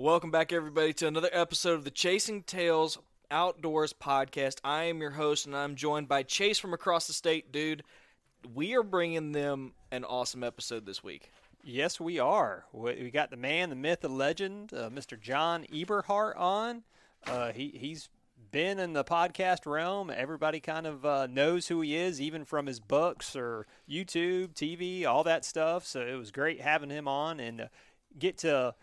Welcome back, everybody, to another episode of the Chasing Tales Outdoors podcast. I am your host, and I'm joined by Chase from across the state. Dude, we are bringing them an awesome episode this week. Yes, we are. We got the man, the myth, the legend, uh, Mr. John Eberhart on. Uh, he he's been in the podcast realm. Everybody kind of uh, knows who he is, even from his books or YouTube, TV, all that stuff. So it was great having him on and uh, get to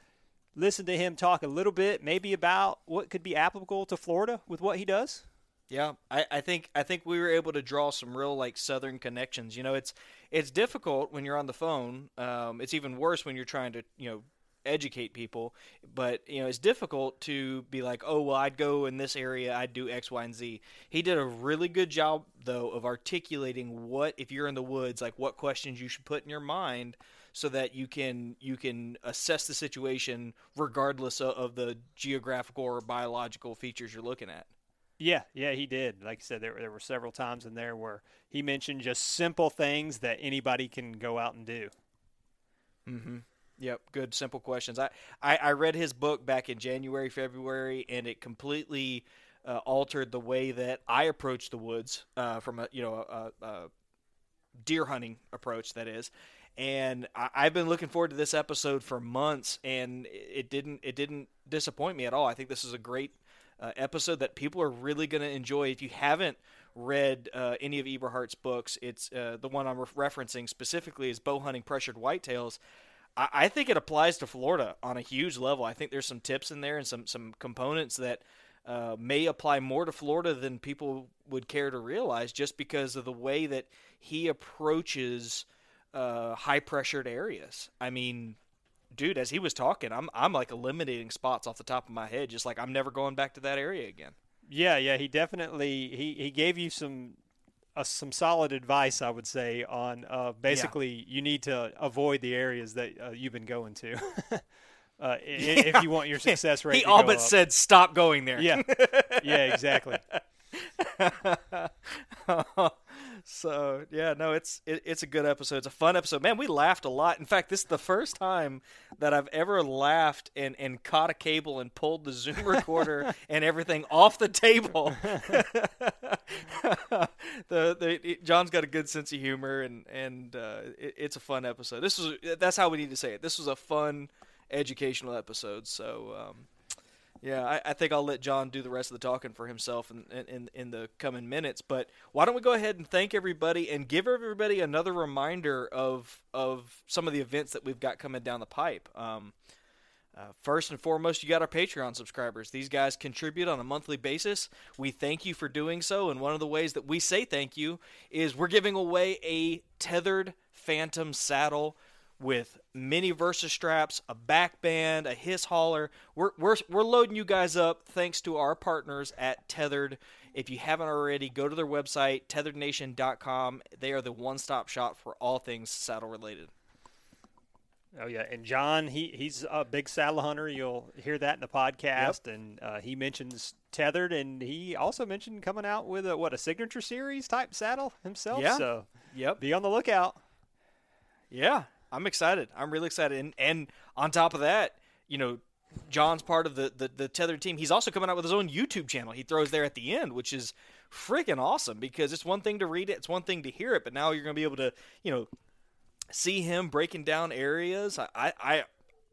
listen to him talk a little bit, maybe about what could be applicable to Florida with what he does. Yeah, I, I think I think we were able to draw some real like southern connections. You know, it's it's difficult when you're on the phone. Um, it's even worse when you're trying to you know educate people. But you know, it's difficult to be like, oh well, I'd go in this area, I'd do X, Y, and Z. He did a really good job though of articulating what if you're in the woods, like what questions you should put in your mind so that you can you can assess the situation regardless of, of the geographical or biological features you're looking at. Yeah, yeah, he did. Like I said, there, there were several times in there where he mentioned just simple things that anybody can go out and do. Mm-hmm. Yep, good simple questions. I, I, I read his book back in January, February, and it completely uh, altered the way that I approach the woods uh, from a you know a, a deer hunting approach that is. And I, I've been looking forward to this episode for months, and it didn't it didn't disappoint me at all. I think this is a great uh, episode that people are really going to enjoy. If you haven't read uh, any of Eberhart's books, it's uh, the one I'm re- referencing specifically is Bow Hunting Pressured Whitetails. I-, I think it applies to Florida on a huge level. I think there's some tips in there and some some components that uh, may apply more to Florida than people would care to realize, just because of the way that he approaches uh, high pressured areas. I mean, dude, as he was talking, I'm I'm like eliminating spots off the top of my head, just like I'm never going back to that area again. Yeah, yeah, he definitely he, he gave you some uh, some solid advice, I would say, on uh, basically yeah. you need to avoid the areas that uh, you've been going to. uh, yeah. If you want your success rate, he all but up. said stop going there. Yeah, yeah, exactly. so yeah, no, it's it, it's a good episode. It's a fun episode, man. We laughed a lot. In fact, this is the first time that I've ever laughed and and caught a cable and pulled the Zoom recorder and everything off the table. the, the John's got a good sense of humor and and uh, it, it's a fun episode. This was that's how we need to say it. This was a fun educational episode. So. Um, yeah, I, I, think I'll let John do the rest of the talking for himself in, in, in the coming minutes. But why don't we go ahead and thank everybody and give everybody another reminder of of some of the events that we've got coming down the pipe. Um, uh, first and foremost, you got our Patreon subscribers. These guys contribute on a monthly basis. We thank you for doing so. And one of the ways that we say thank you is we're giving away a tethered Phantom saddle with mini Versa straps, a back band, a hiss hauler. We're, we're, we're loading you guys up thanks to our partners at Tethered. If you haven't already, go to their website, tetherednation.com. They are the one stop shop for all things saddle related. Oh yeah, and John, he he's a big saddle hunter. You'll hear that in the podcast, yep. and uh, he mentions tethered, and he also mentioned coming out with a what a signature series type saddle himself. Yeah. So yep, be on the lookout. Yeah, I'm excited. I'm really excited. And and on top of that, you know, John's part of the, the, the tethered team. He's also coming out with his own YouTube channel. He throws there at the end, which is freaking awesome because it's one thing to read it, it's one thing to hear it, but now you're going to be able to, you know, see him breaking down areas. I, I, I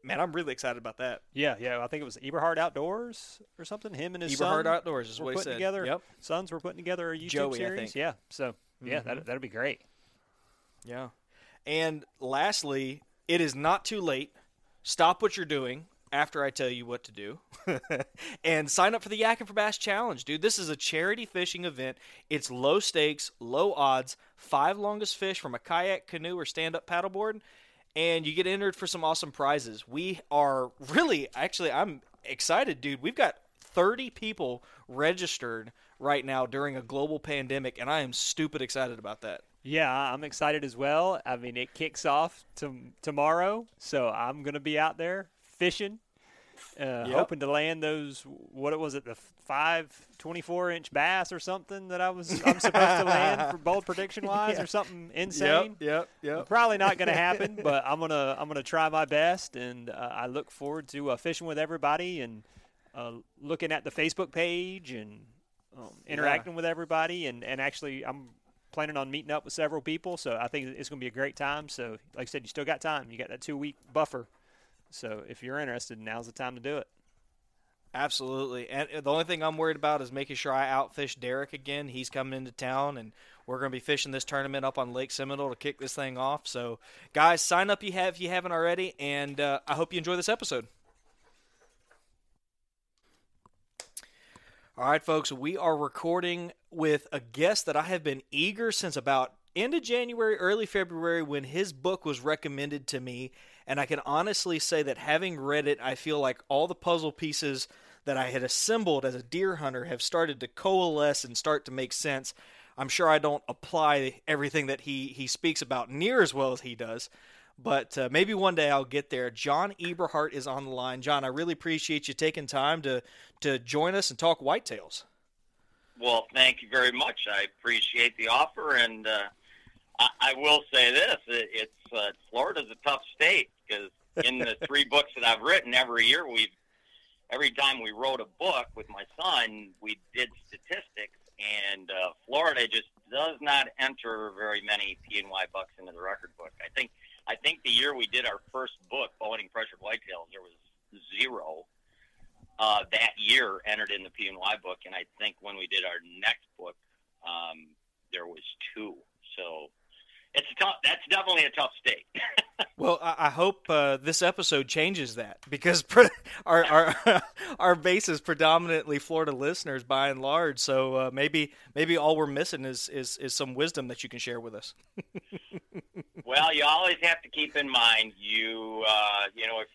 man, I'm really excited about that. Yeah, yeah. I think it was Eberhart Outdoors or something. Him and his Eberhart son Outdoors is what he putting said. together. Yep. Sons were putting together a YouTube Joey, series. Yeah. So yeah, Mhm. that that'd be great. Yeah. And lastly, it is not too late. Stop what you're doing after I tell you what to do. and sign up for the Yakin for Bass Challenge, dude. This is a charity fishing event. It's low stakes, low odds, five longest fish from a kayak, canoe, or stand up paddleboard. And you get entered for some awesome prizes. We are really, actually, I'm excited, dude. We've got 30 people registered right now during a global pandemic, and I am stupid excited about that. Yeah, I'm excited as well. I mean, it kicks off to, tomorrow, so I'm going to be out there fishing, uh, Yep. hoping to land those. What it was it, the five 24 inch bass or something that I was I'm supposed to land for bold prediction wise, Yeah. or something insane. Yep, yep, Probably not going to happen, but I'm gonna I'm gonna try my best, and uh, I look forward to uh, fishing with everybody and uh, looking at the Facebook page and um, interacting with everybody, and, and actually I'm planning on meeting up with several people, so I think it's going to be a great time. So, like I said, you still got time. You got that two week buffer, so if you're interested, now's the time to do it. Absolutely. And the only thing I'm worried about is making sure I outfish Derek again. He's coming into town, and we're going to be fishing this tournament up on Lake Seminole to kick this thing off. So, guys, sign up you have if you haven't already, and uh, I hope you enjoy this episode. All right, folks, we are recording with a guest that I have been eager since about end of January, early February when his book was recommended to me. And I can honestly say that having read it, I feel like all the puzzle pieces that I had assembled as a deer hunter have started to coalesce and start to make sense. I'm sure I don't apply everything that he, he speaks about near as well as he does, but uh, maybe one day I'll get there. John Eberhart is on the line. John, I really appreciate you taking time to, to join us and talk whitetails. Well, thank you very much. I appreciate the offer, and uh, I, I will say this: it, it's uh, Florida's a tough state because in the three books that I've written, every year we've every time we wrote a book with my son, we did statistics, and uh, Florida just does not enter very many P and Y bucks into the record book. I think I think the year we did our first book, Bowhunting Pressured Whitetails, there was zero uh, that year entered in the P and Y book, and I think when we did our next book, um, there was two. So it's tough. That's definitely a tough state. Well, I, I hope uh, this episode changes that because pre- our our our base is predominantly Florida listeners by and large. So uh, maybe maybe all we're missing is, is is some wisdom that you can share with us. Well, you always have to keep in mind you uh, you know if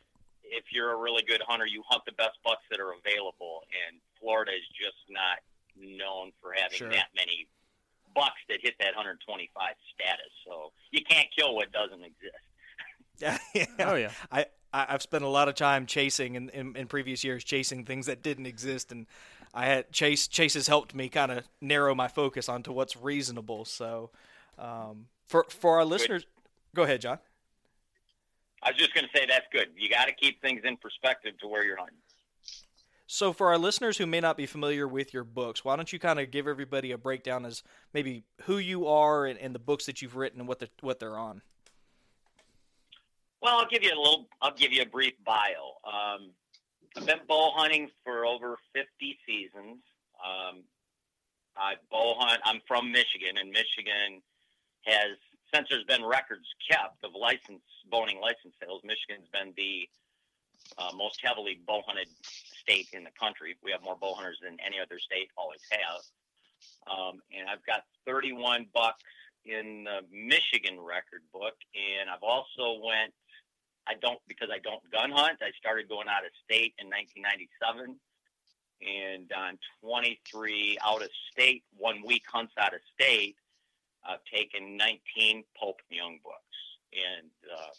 if you're a really good hunter, you hunt the best bucks that are available, and Florida is just not known for having Sure. that many bucks that hit that 125 status. So you can't kill what doesn't exist. yeah. Oh yeah. I, I I've spent a lot of time chasing in, in, in previous years chasing things that didn't exist, and I had chase Chase has helped me kind of narrow my focus onto what's reasonable. So um, for for our listeners, go ahead, John. I was just going to say that's good. You got to keep things in perspective to where you're hunting. So, for our listeners who may not be familiar with your books, why don't you kind of give everybody a breakdown as maybe who you are and, and the books that you've written and what they're, what they're on? Well, I'll give you a little. I'll give you a brief bio. Um, I've been bow hunting for over 50 seasons. Um, I bow hunt. I'm from Michigan, and Michigan has, since there's been records kept of license bowing license sales, Michigan's been the uh, most heavily bow hunted state in the country. We have more bow hunters than any other state always have. Um, and I've got 31 bucks in the Michigan record book, and I've also went. I don't because I don't gun hunt. I started going out of state in 1997, and on 23 out of state one week hunts out of state, I've taken 19 Pope and Young books, and um,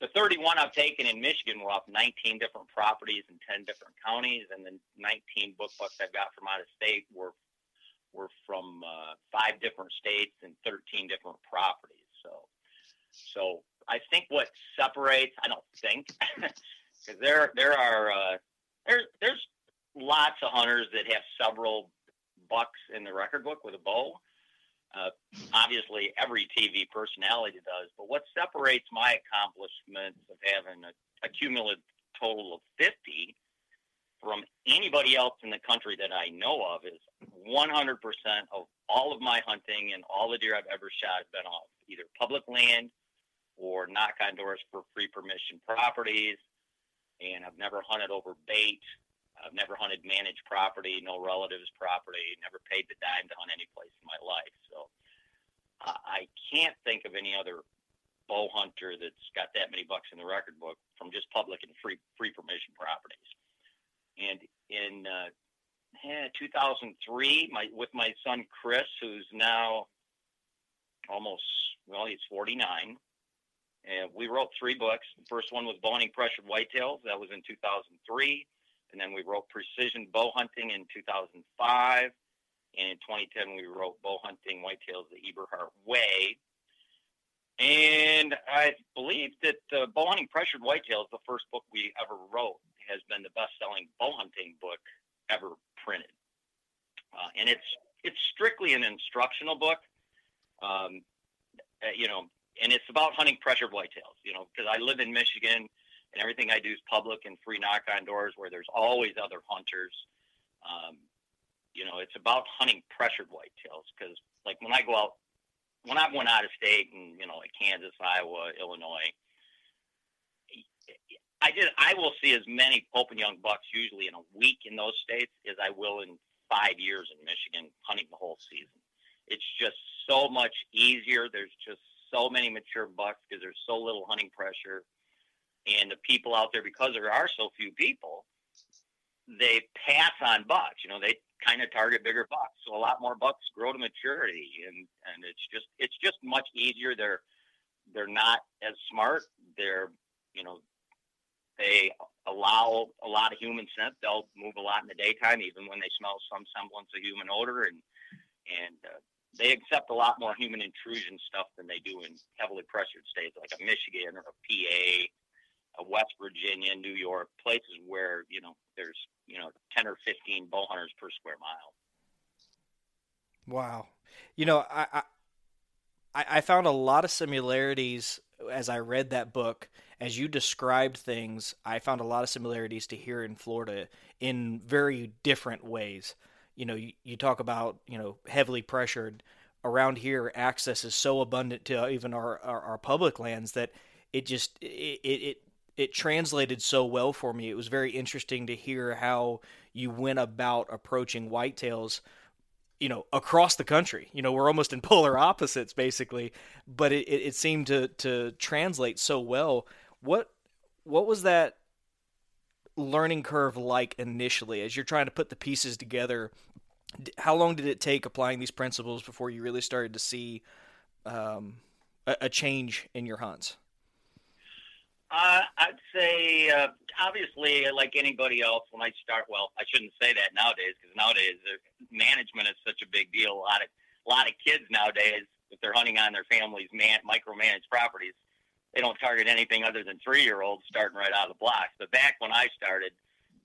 the 31 I've taken in Michigan were off 19 different properties in 10 different counties, and the 19 book books I've got from out of state were were from uh, five different states and 13 different properties. So, so I think what separates, I don't think, because there there are uh, there there's lots of hunters that have several bucks in the record book with a bow. Uh, obviously, every TV personality does. But what separates my accomplishments of having a, a cumulative total of 50 from anybody else in the country that I know of is 100% of all of my hunting and all the deer I've ever shot have been off either public land or knock on doors for free permission properties. And I've never hunted over bait. I've never hunted managed property, no relatives' property, never paid the dime to hunt any place in my life. So I can't think of any other bow hunter that's got that many bucks in the record book from just public and free free permission properties. And in uh, eh, 2003, my with my son Chris, who's now almost well, he's 49. And we wrote three books. The first one was Bow Hunting Pressured Whitetails. That was in 2003. And then we wrote Precision Bow Hunting in 2005. And in 2010, we wrote Bow Hunting Whitetails the Eberhart Way. And I believe that uh, Bow Hunting Pressured Whitetails, the first book we ever wrote, has been the best-selling bow hunting book ever printed. Uh, and it's it's strictly an instructional book. Um, uh, you know, and it's about hunting pressured whitetails. You know, because I live in Michigan, and everything I do is public and free knock on doors, where there's always other hunters. Um, you know, it's about hunting pressured whitetails because, like, when I go out when I went out of state and you know like Kansas, Iowa, Illinois, I did. I will see as many Pope and Young bucks usually in a week in those states as I will in five years in Michigan hunting the whole season. It's just so much easier. There's just so many mature bucks because there's so little hunting pressure, and the people out there because there are so few people, they pass on bucks. You know, they kind of target bigger bucks. So a lot more bucks grow to maturity, and and it's just it's just much easier. They're they're not as smart. They're you know they allow a lot of human scent. They'll move a lot in the daytime, even when they smell some semblance of human odor, and and uh, they accept a lot more human intrusion stuff than they do in heavily pressured states like a Michigan or a PA West Virginia, New York, places where you know there's you know ten or fifteen bow hunters per square mile. Wow, you know I I, I found a lot of similarities as I read that book. As you described things, I found a lot of similarities to here in Florida in very different ways. You know, you, you talk about you know heavily pressured around here. Access is so abundant to even our our, our public lands that it just it, it it translated so well for me. It was very interesting to hear how you went about approaching whitetails, you know, across the country. You know, we're almost in polar opposites basically, but it, it, seemed to to translate so well. What what was that learning curve like initially as you're trying to put the pieces together? How long did it take applying these principles before you really started to see um, a, a change in your hunts? Uh, I'd say, uh, obviously, like anybody else, when I start, well, I shouldn't say that nowadays because nowadays uh, management is such a big deal. A lot of a lot of kids nowadays, if they're hunting on their family's man, micromanaged properties, they don't target anything other than three year olds starting right out of the blocks. But back when I started,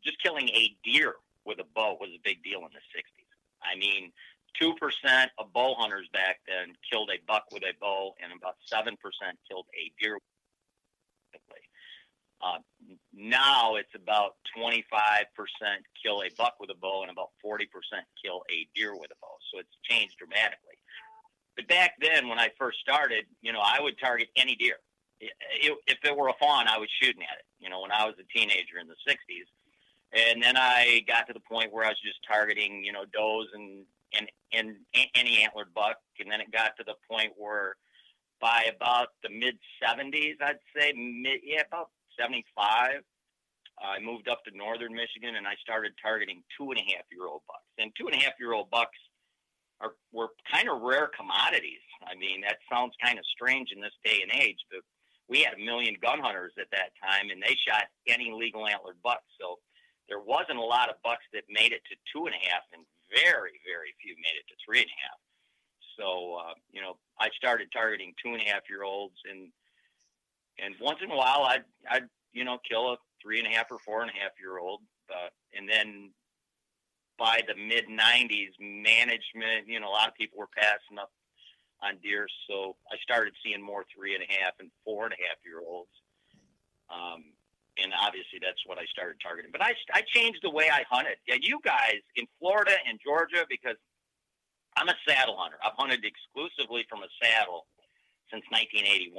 just killing a deer with a bow was a big deal in the 60s. I mean, 2% of bow hunters back then killed a buck with a bow, and about 7% killed a deer uh, now it's about 25% kill a buck with a bow and about 40% kill a deer with a bow. So it's changed dramatically. But back then, when I first started, you know, I would target any deer. If it were a fawn, I was shooting at it. You know, when I was a teenager in the 60s, and then I got to the point where I was just targeting, you know, does and and and any antlered buck, and then it got to the point where by about the mid 70s, I'd say, mid, yeah, about 75, I moved up to northern Michigan and I started targeting two and a half year old bucks. And two and a half year old bucks are were kind of rare commodities. I mean, that sounds kind of strange in this day and age, but we had a million gun hunters at that time and they shot any legal antlered bucks. So there wasn't a lot of bucks that made it to two and a half and very, very few made it to three and a half. So, uh, you know, I started targeting two and a half year olds and and once in a while I'd I'd you know kill a three and a half or four and a half year old, and then by the mid '90s, management you know a lot of people were passing up on deer, so I started seeing more three and a half and four and a half year olds. Um, and obviously that's what I started targeting. But I, I changed the way I hunted. Yeah, you guys in Florida and Georgia, because I'm a saddle hunter. I've hunted exclusively from a saddle since 1981.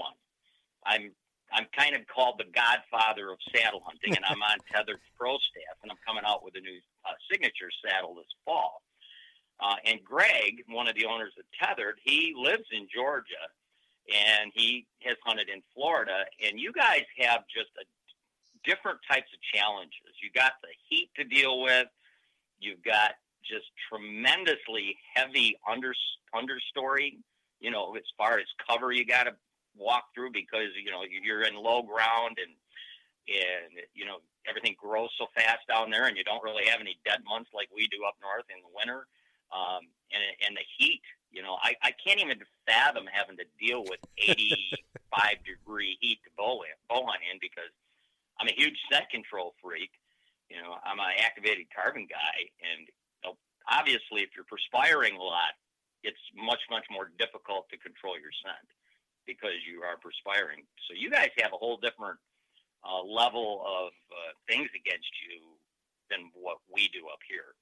I'm I'm kind of called the godfather of saddle hunting, and I'm on Tethered Pro staff, and I'm coming out with a new uh, signature saddle this fall. Uh, and Greg, one of the owners of Tethered, he lives in Georgia, and he has hunted in Florida. And you guys have just a different types of challenges. You got the heat to deal with. You've got just tremendously heavy under understory. You know, as far as cover, you got to walk through because you know you're in low ground and and you know everything grows so fast down there, and you don't really have any dead months like we do up north in the winter. Um, and and the heat, you know, I, I can't even fathom having to deal with 85 degree heat to bow in, bow hunt in because I'm a huge scent control freak. You know, I'm an activated carbon guy, and obviously, if you're perspiring a lot, it's much much more difficult to control your scent because you are perspiring. So you guys have a whole different uh, level of uh, things against you than what we do up here.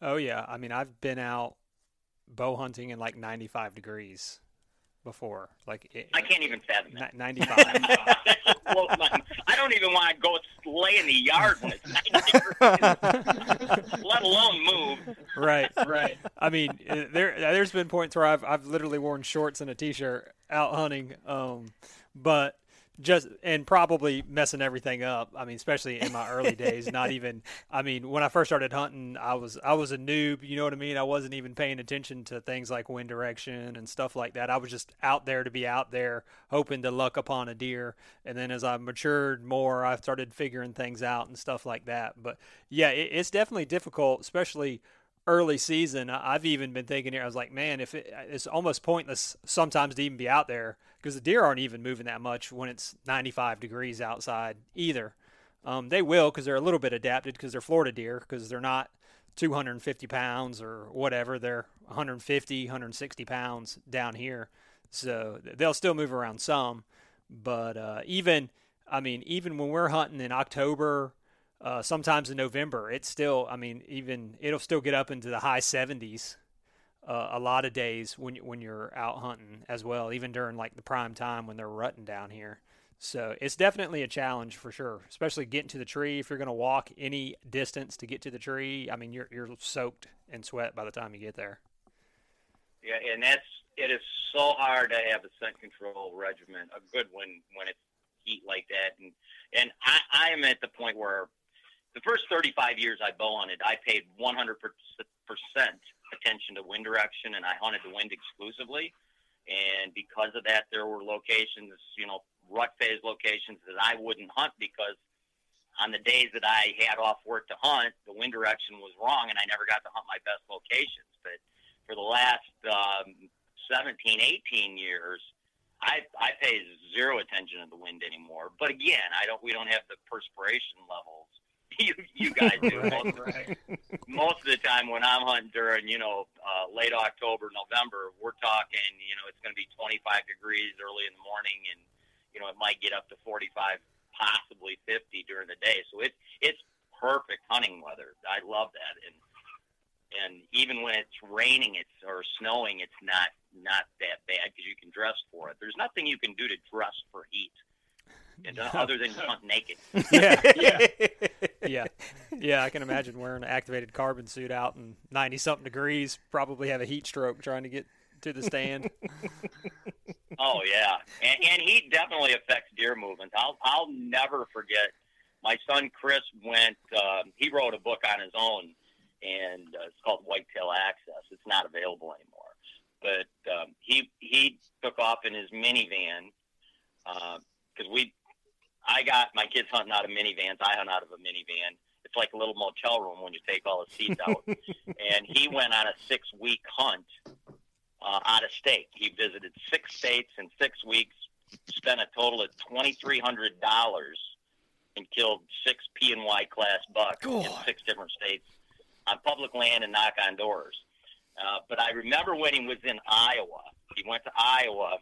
Oh yeah, I mean I've been out bow hunting in like 95 degrees before. Like it, I can't even fathom that. 95. I don't even want to go lay in the yard when it's 90 degrees, let alone move. Right, right. I mean, uh, there there's been points where I've I've literally worn shorts and a t-shirt out hunting, um, but just and probably messing everything up. I mean, especially in my early days, not even I mean, when I first started hunting, I was I was a noob, you know what I mean? I wasn't even paying attention to things like wind direction and stuff like that. I was just out there to be out there hoping to luck upon a deer. And then as I matured more, I started figuring things out and stuff like that. But yeah, it, it's definitely difficult, especially early season, I've even been thinking here. I was like, man, if it, it's almost pointless sometimes to even be out there because the deer aren't even moving that much when it's 95 degrees outside either. Um, they will because they're a little bit adapted because they're Florida deer because they're not 250 pounds or whatever. They're 150, 160 pounds down here, so they'll still move around some. But uh, even, I mean, even when we're hunting in October uh, sometimes in November, it's still, I mean, even it'll still get up into the high 70s uh, a lot of days when when you're out hunting as well, even during like the prime time when they're rutting down here. So it's definitely a challenge for sure, especially getting to the tree. If you're going to walk any distance to get to the tree, I mean, you're you're soaked in sweat by the time you get there. Yeah, and that's it is so hard to have a scent control regimen, a good one when it's heat like that, and and I, I am at the point where the first 35 years I bow hunted, I paid 100% attention to wind direction and I hunted the wind exclusively. And because of that, there were locations, you know, rut phase locations that I wouldn't hunt because on the days that I had off work to hunt, the wind direction was wrong and I never got to hunt my best locations. But for the last um, 17, 18 years, I, I pay zero attention to the wind anymore. But again, I don't. We don't have the perspiration levels you you guys do. right, most, right. most of the time when I'm hunting during you know uh, late October, November, we're talking you know it's going to be 25 degrees early in the morning, and you know it might get up to 45, possibly 50 during the day. So it's it's perfect hunting weather. I love that, and and even when it's raining, it's or snowing, it's not not that bad because you can dress for it. There's nothing you can do to dress for heat other than hunt naked. yeah, yeah, yeah, yeah. I can imagine wearing an activated carbon suit out in ninety something degrees. Probably have a heat stroke trying to get to the stand. oh yeah, and, and heat definitely affects deer movement. I'll I'll never forget. My son Chris went. Uh, he wrote a book on his own, and uh, it's called Whitetail Access. It's not available anymore, but um, he he took off in his minivan because uh, we I got my kids hunting out of minivans. I hunt out of a minivan. It's like a little motel room when you take all the seats out. and he went on a six week hunt uh, out of state. He visited six states in six weeks, spent a total of twenty three hundred dollars, and killed six P and Y class bucks God. in six different states on public land and knock on doors. Uh, but I remember when he was in Iowa. He went to Iowa,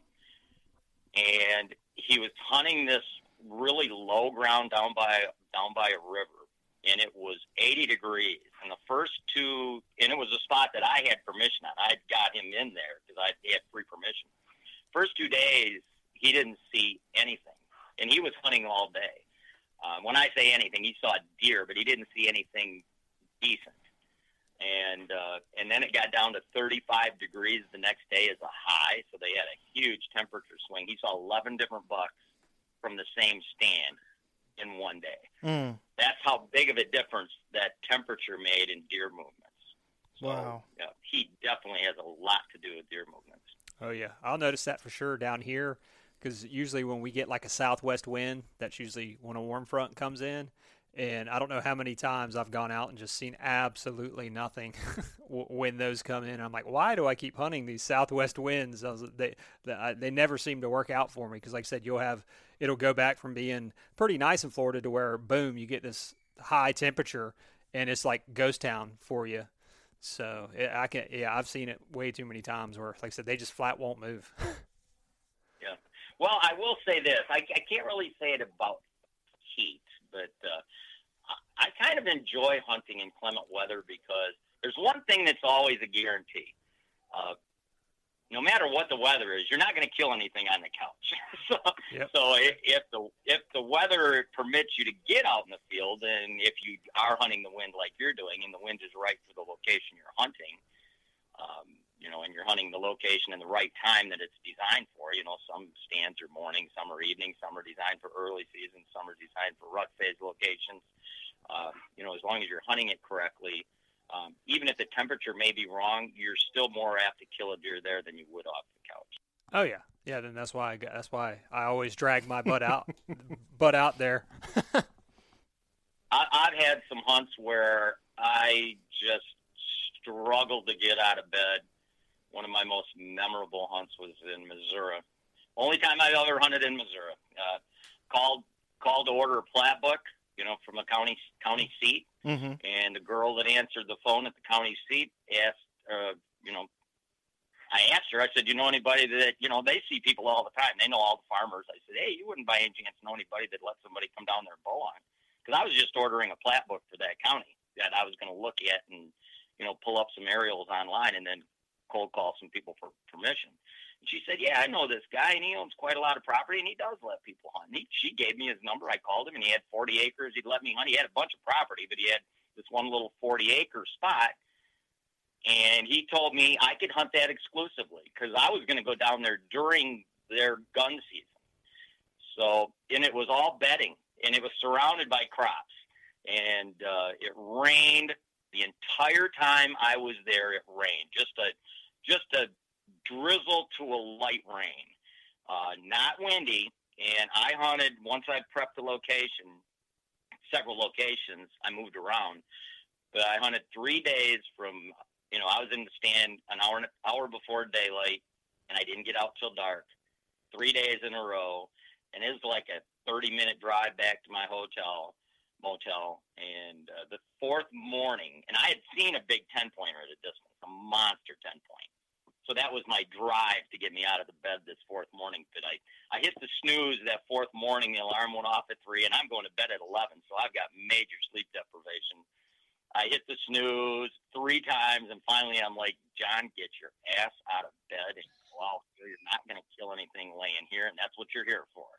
and he was hunting this really low ground down by down by a river, and it was 80 degrees. And the first two, and it was a spot that I had permission on. I got him in there because I had free permission. First two days, he didn't see anything, and he was hunting all day. Uh, when I say anything, he saw deer, but he didn't see anything decent. And uh, and then it got down to 35 degrees the next day as a high, so they had a huge temperature swing. He saw 11 different bucks from the same stand in one day. Mm. That's how big of a difference that temperature made in deer movements. So, Wow. Yeah, heat definitely has a lot to do with deer movements. Oh yeah, I'll notice that for sure down here because usually when we get like a southwest wind, that's usually when a warm front comes in. And I don't know how many times I've gone out and just seen absolutely nothing when those come in. I'm like, why do I keep hunting these southwest winds? I was, they they, they never seem to work out for me because, like I said, you'll have it'll go back from being pretty nice in Florida to where boom, you get this high temperature and it's like ghost town for you. So it, I can, yeah, I've seen it way too many times where, like I said, they just flat won't move. Yeah. Well, I will say this: I, I can't really say it about heat, but uh, I kind of enjoy hunting in clement weather because there's one thing that's always a guarantee. Uh, no matter what the weather is, you're not going to kill anything on the couch. so, Yep. so if, if the if the weather permits you to get out in the field, and if you are hunting the wind like you're doing, and the wind is right for the location you're hunting, um, you know, and you're hunting the location in the right time that it's designed for. You know, some stands are morning, some are evening, some are designed for early season, some are designed for rut phase locations. Um, you know, as long as you're hunting it correctly, um, even if the temperature may be wrong, you're still more apt to kill a deer there than you would off the couch. Oh yeah, yeah. Then that's why I got, that's why I always drag my butt out, butt out there. I, I've had some hunts where I just struggled to get out of bed. One of my most memorable hunts was in Missouri. Only time I've ever hunted in Missouri. Uh, called called to order a plat book, you know, from a county county seat, Mm-hmm. and the girl that answered the phone at the county seat asked, uh, you know, I asked her. I said, "You know anybody that you know? They see people all the time. They know all the farmers." I said, "Hey, you wouldn't by any chance know anybody that let somebody come down there and bow on?" Because I was just ordering a plat book for that county that I was going to look at and you know pull up some aerials online and then cold call some people for permission. She said, "Yeah, I know this guy, and he owns quite a lot of property, and he does let people hunt." And he, she gave me his number. I called him, and he had 40 acres. He'd let me hunt. He had a bunch of property, but he had this one little 40 acre spot. And he told me I could hunt that exclusively because I was going to go down there during their gun season. So, and it was all bedding, and it was surrounded by crops, and uh, it rained the entire time I was there. It rained just a just a drizzle to a light rain, uh, not windy. And I hunted once I prepped the location, several locations. I moved around, but I hunted three days from. You know, I was in the stand an hour hour before daylight, and I didn't get out till dark. Three days in a row, and it was like a 30 minute drive back to my hotel motel and uh, the fourth morning and i had seen a big 10 pointer at a distance a monster 10 point so that was my drive to get me out of the bed this fourth morning but i hit the snooze that fourth morning the alarm went off at 3 and i'm going to bed at 11 so i've got major sleep deprivation i hit the snooze three times and finally i'm like john get your ass out of bed and go out you're not going to kill anything laying here and that's what you're here for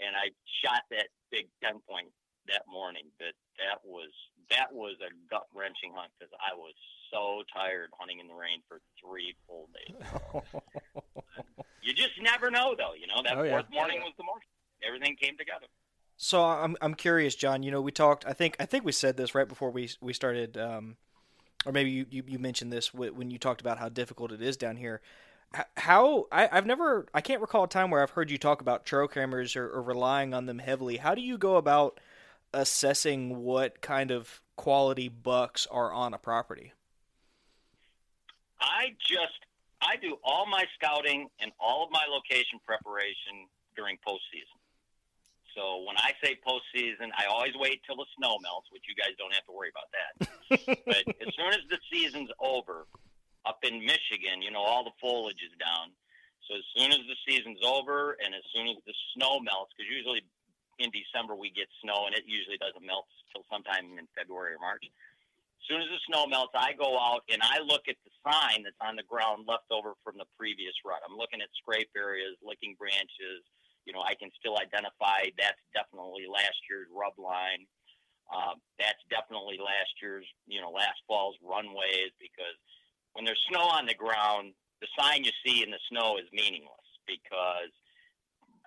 and I shot that big ten point that morning. But that was that was a gut wrenching hunt because I was so tired hunting in the rain for three full days. you just never know, though. You know that Oh, yeah. fourth morning was the morning. Everything came together. So I'm I'm curious, John. You know, we talked. I think I think we said this right before we we started, um, or maybe you, you, you mentioned this when you talked about how difficult it is down here. How I, I've never I can't recall a time where I've heard you talk about trail cameras or, or relying on them heavily. How do you go about assessing what kind of quality bucks are on a property? I just I do all my scouting and all of my location preparation during postseason. So when I say postseason, I always wait till the snow melts, which you guys don't have to worry about that. but as soon as the season's over, up in Michigan, you know, all the foliage is down. So as soon as the season's over and as soon as the snow melts, because usually in December we get snow, and it usually doesn't melt till sometime in February or March. As soon as the snow melts, I go out and I look at the sign that's on the ground left over from the previous rut. I'm looking at scrape areas, licking branches. You know, I can still identify that's definitely last year's rub line. Uh, that's definitely last year's, you know, last fall's runways because when there's snow on the ground, the sign you see in the snow is meaningless because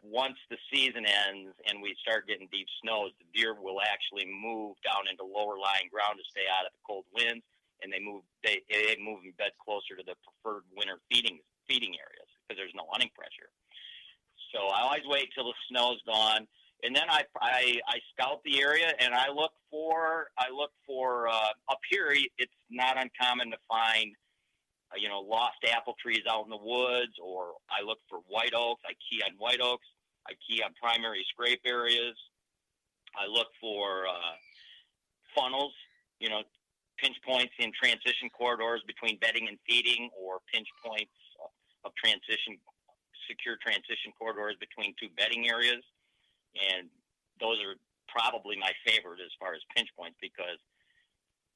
once the season ends and we start getting deep snows, the deer will actually move down into lower lying ground to stay out of the cold winds, and they move they they move and bed closer to the preferred winter feeding feeding areas because there's no hunting pressure. So I always wait till the snow's gone, and then I I, I scout the area and I look for I look for uh, up here. It's not uncommon to find you know, lost apple trees out in the woods, or I look for white oaks. I key on white oaks. I key on primary scrape areas. I look for uh, funnels, you know, pinch points in transition corridors between bedding and feeding, or pinch points of transition, secure transition corridors between two bedding areas. And those are probably my favorite as far as pinch points because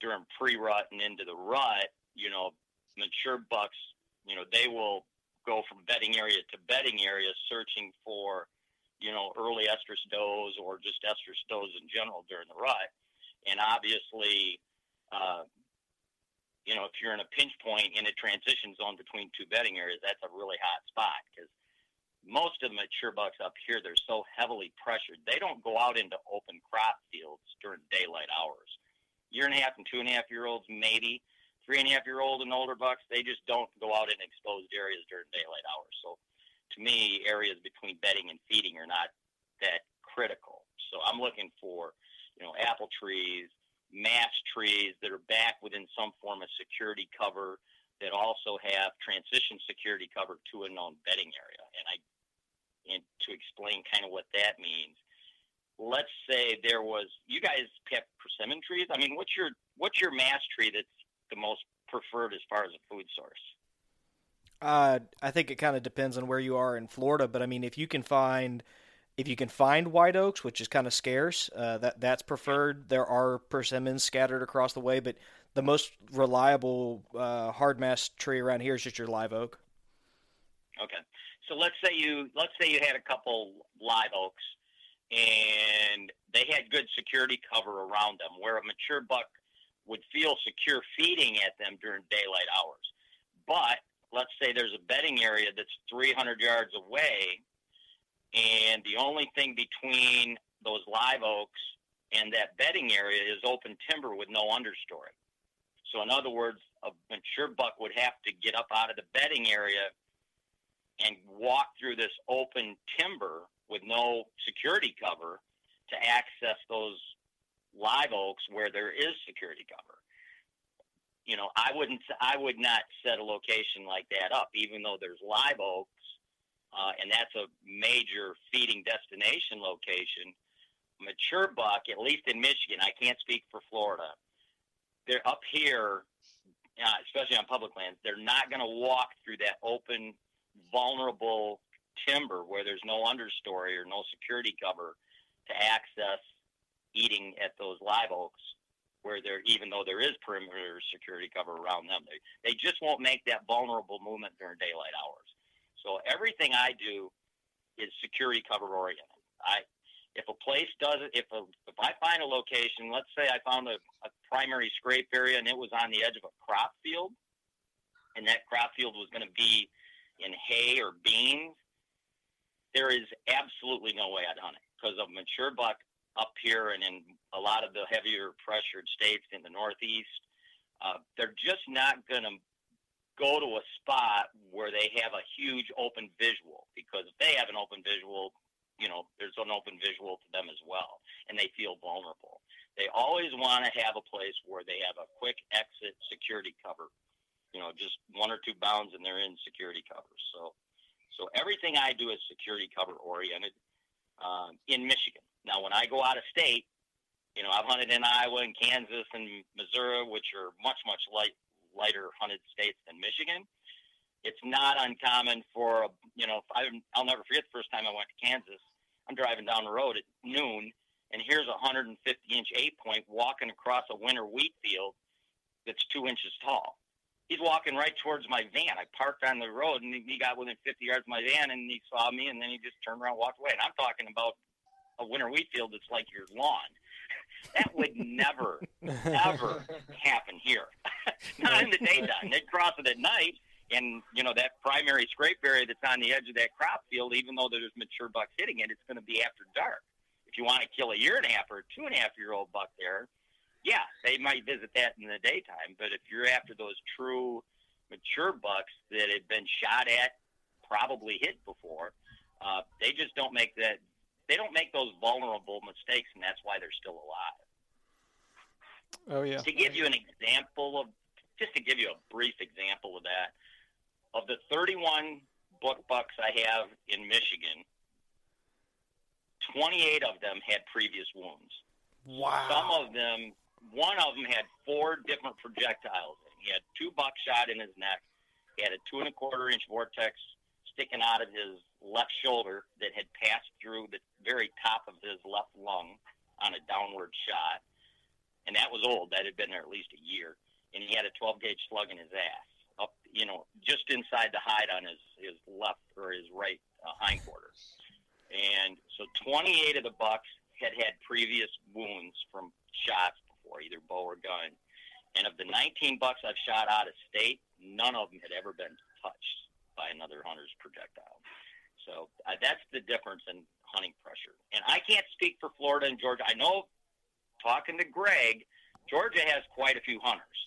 during pre-rut and into the rut, you know, mature bucks, you know, they will go from bedding area to bedding area searching for, you know, early estrus does or just estrus does in general during the rut. And obviously, uh, you know, if you're in a pinch point in a transition zone between two bedding areas, that's a really hot spot because most of the mature bucks up here, they're so heavily pressured. They don't go out into open crop fields during daylight hours. Year and a half and two and a half year olds, maybe three and a half year old and older bucks, they just don't go out in exposed areas during daylight hours. So to me, areas between bedding and feeding are not that critical. So I'm looking for, you know, apple trees, match trees that are back within some form of security cover that also have transition security cover to a known bedding area. And I, and to explain kind of what that means, let's say there was you guys pick persimmon trees. I mean, what's your what's your mass tree that's the most preferred as far as a food source? Uh, I think it kind of depends on where you are in Florida, but I mean, if you can find if you can find white oaks, which is kind of scarce, uh, that that's preferred. There are persimmons scattered across the way, but the most reliable uh, hard mass tree around here is just your live oak. Okay, so let's say you let's say you had a couple live oaks, and they had good security cover around them, where a mature buck would feel secure feeding at them during daylight hours. But let's say there's a bedding area that's 300 yards away, and the only thing between those live oaks and that bedding area is open timber with no understory. So, in other words, a mature buck would have to get up out of the bedding area and walk through this open timber with no security cover to access those live oaks where there is security cover. You know, I wouldn't, I would not set a location like that up, even though there's live oaks, uh, and that's a major feeding destination location. Mature buck, at least in Michigan, I can't speak for Florida. They're up here, uh, especially on public lands. They're not going to walk through that open, vulnerable timber where there's no understory or no security cover to access eating at those live oaks where there even though there is perimeter security cover around them they, they just won't make that vulnerable movement during daylight hours. So everything i do is security cover oriented. I if a place does it if a, if i find a location let's say i found a, a primary scrape area and it was on the edge of a crop field and that crop field was going to be in hay or beans there is absolutely no way i'd hunt it because of mature buck up here and in a lot of the heavier pressured states in the Northeast, uh, they're just not going to go to a spot where they have a huge open visual because if they have an open visual, you know, there's an open visual to them as well, and they feel vulnerable. They always want to have a place where they have a quick exit security cover, you know, just one or two bounds and they're in security cover. So, so everything I do is security cover oriented um, in Michigan. Now, when I go out of state, you know, I've hunted in Iowa and Kansas and Missouri, which are much, much light, lighter hunted states than Michigan. It's not uncommon for, a, you know, I, I'll never forget the first time I went to Kansas. I'm driving down the road at noon, and here's a 150 inch eight point walking across a winter wheat field that's two inches tall. He's walking right towards my van. I parked on the road, and he got within 50 yards of my van, and he saw me, and then he just turned around, and walked away. And I'm talking about a winter wheat field that's like your lawn. That would never, ever happen here. Not in the daytime. They'd cross it at night, and you know that primary scrape area that's on the edge of that crop field. Even though there's mature bucks hitting it, it's going to be after dark. If you want to kill a year and a half or a two and a half year old buck there, yeah, they might visit that in the daytime. But if you're after those true mature bucks that have been shot at, probably hit before, uh, they just don't make that they don't make those vulnerable mistakes, and that's why they're still alive. Oh yeah. To give you an example of, just to give you a brief example of that, of the 31 book bucks I have in Michigan, 28 of them had previous wounds. Wow. Some of them, one of them had four different projectiles. He had two buckshot in his neck. He had a two and a quarter inch vortex sticking out of his left shoulder that had passed through the very top of his left lung on a downward shot. And that was old. That had been there at least a year. And he had a 12 gauge slug in his ass, up, you know, just inside the hide on his, his left or his right uh, hindquarter. And so 28 of the bucks had had previous wounds from shots before, either bow or gun. And of the 19 bucks I've shot out of state, none of them had ever been touched by another hunter's projectile. So uh, that's the difference in hunting pressure. And I can't speak for Florida and Georgia. I know, talking to Greg, Georgia has quite a few hunters.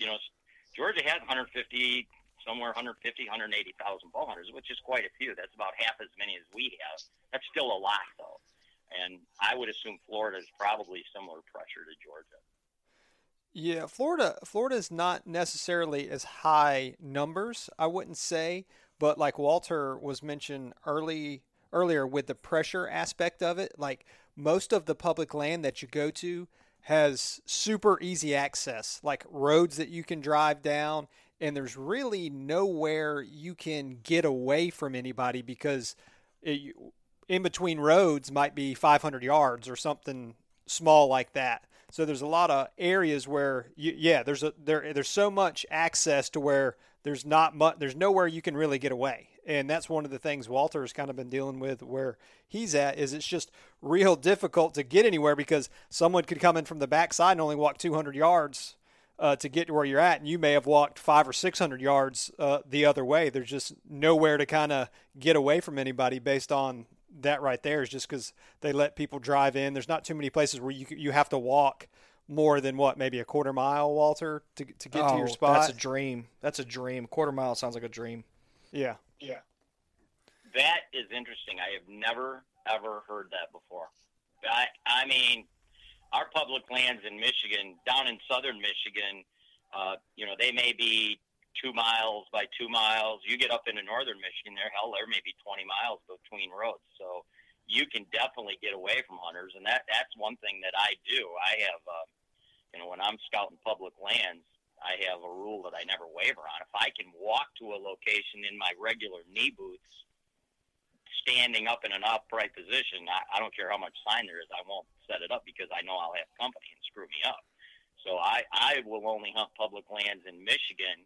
You know, Georgia has 150, somewhere 150, 180,000 bow hunters, which is quite a few. That's about half as many as we have. That's still a lot, though. And I would assume Florida is probably similar pressure to Georgia. Yeah, Florida Florida is not necessarily as high numbers, I wouldn't say, but like Walter was mentioned early earlier with the pressure aspect of it, like most of the public land that you go to has super easy access, like roads that you can drive down and there's really nowhere you can get away from anybody because it, in between roads might be 500 yards or something small like that. So there's a lot of areas where you, yeah, there's a there there's so much access to where there's not much there's nowhere you can really get away. And that's one of the things Walter has kind of been dealing with where he's at is it's just real difficult to get anywhere because someone could come in from the backside and only walk 200 yards uh, to get to where you're at, and you may have walked five or six hundred yards uh, the other way. There's just nowhere to kind of get away from anybody based on that right there is just because they let people drive in. There's not too many places where you you have to walk more than what maybe a quarter mile, Walter, to to get oh, to your spot. That's a dream. That's a dream. Quarter mile sounds like a dream. Yeah. Yeah. That is interesting. I have never ever heard that before. I I mean, our public lands in Michigan, down in southern Michigan, uh, you know, they may be two miles by two miles. You get up into northern Michigan, there, hell, there may be 20 miles between roads. So you can definitely get away from hunters, and that that's one thing that I do. I have, uh, you know, when I'm scouting public lands, I have a rule that I never waver on. If I can walk to a location in my regular knee boots, standing up in an upright position, I, I don't care how much sign there is, I won't set it up because I know I'll have company and screw me up. So I, I will only hunt public lands in Michigan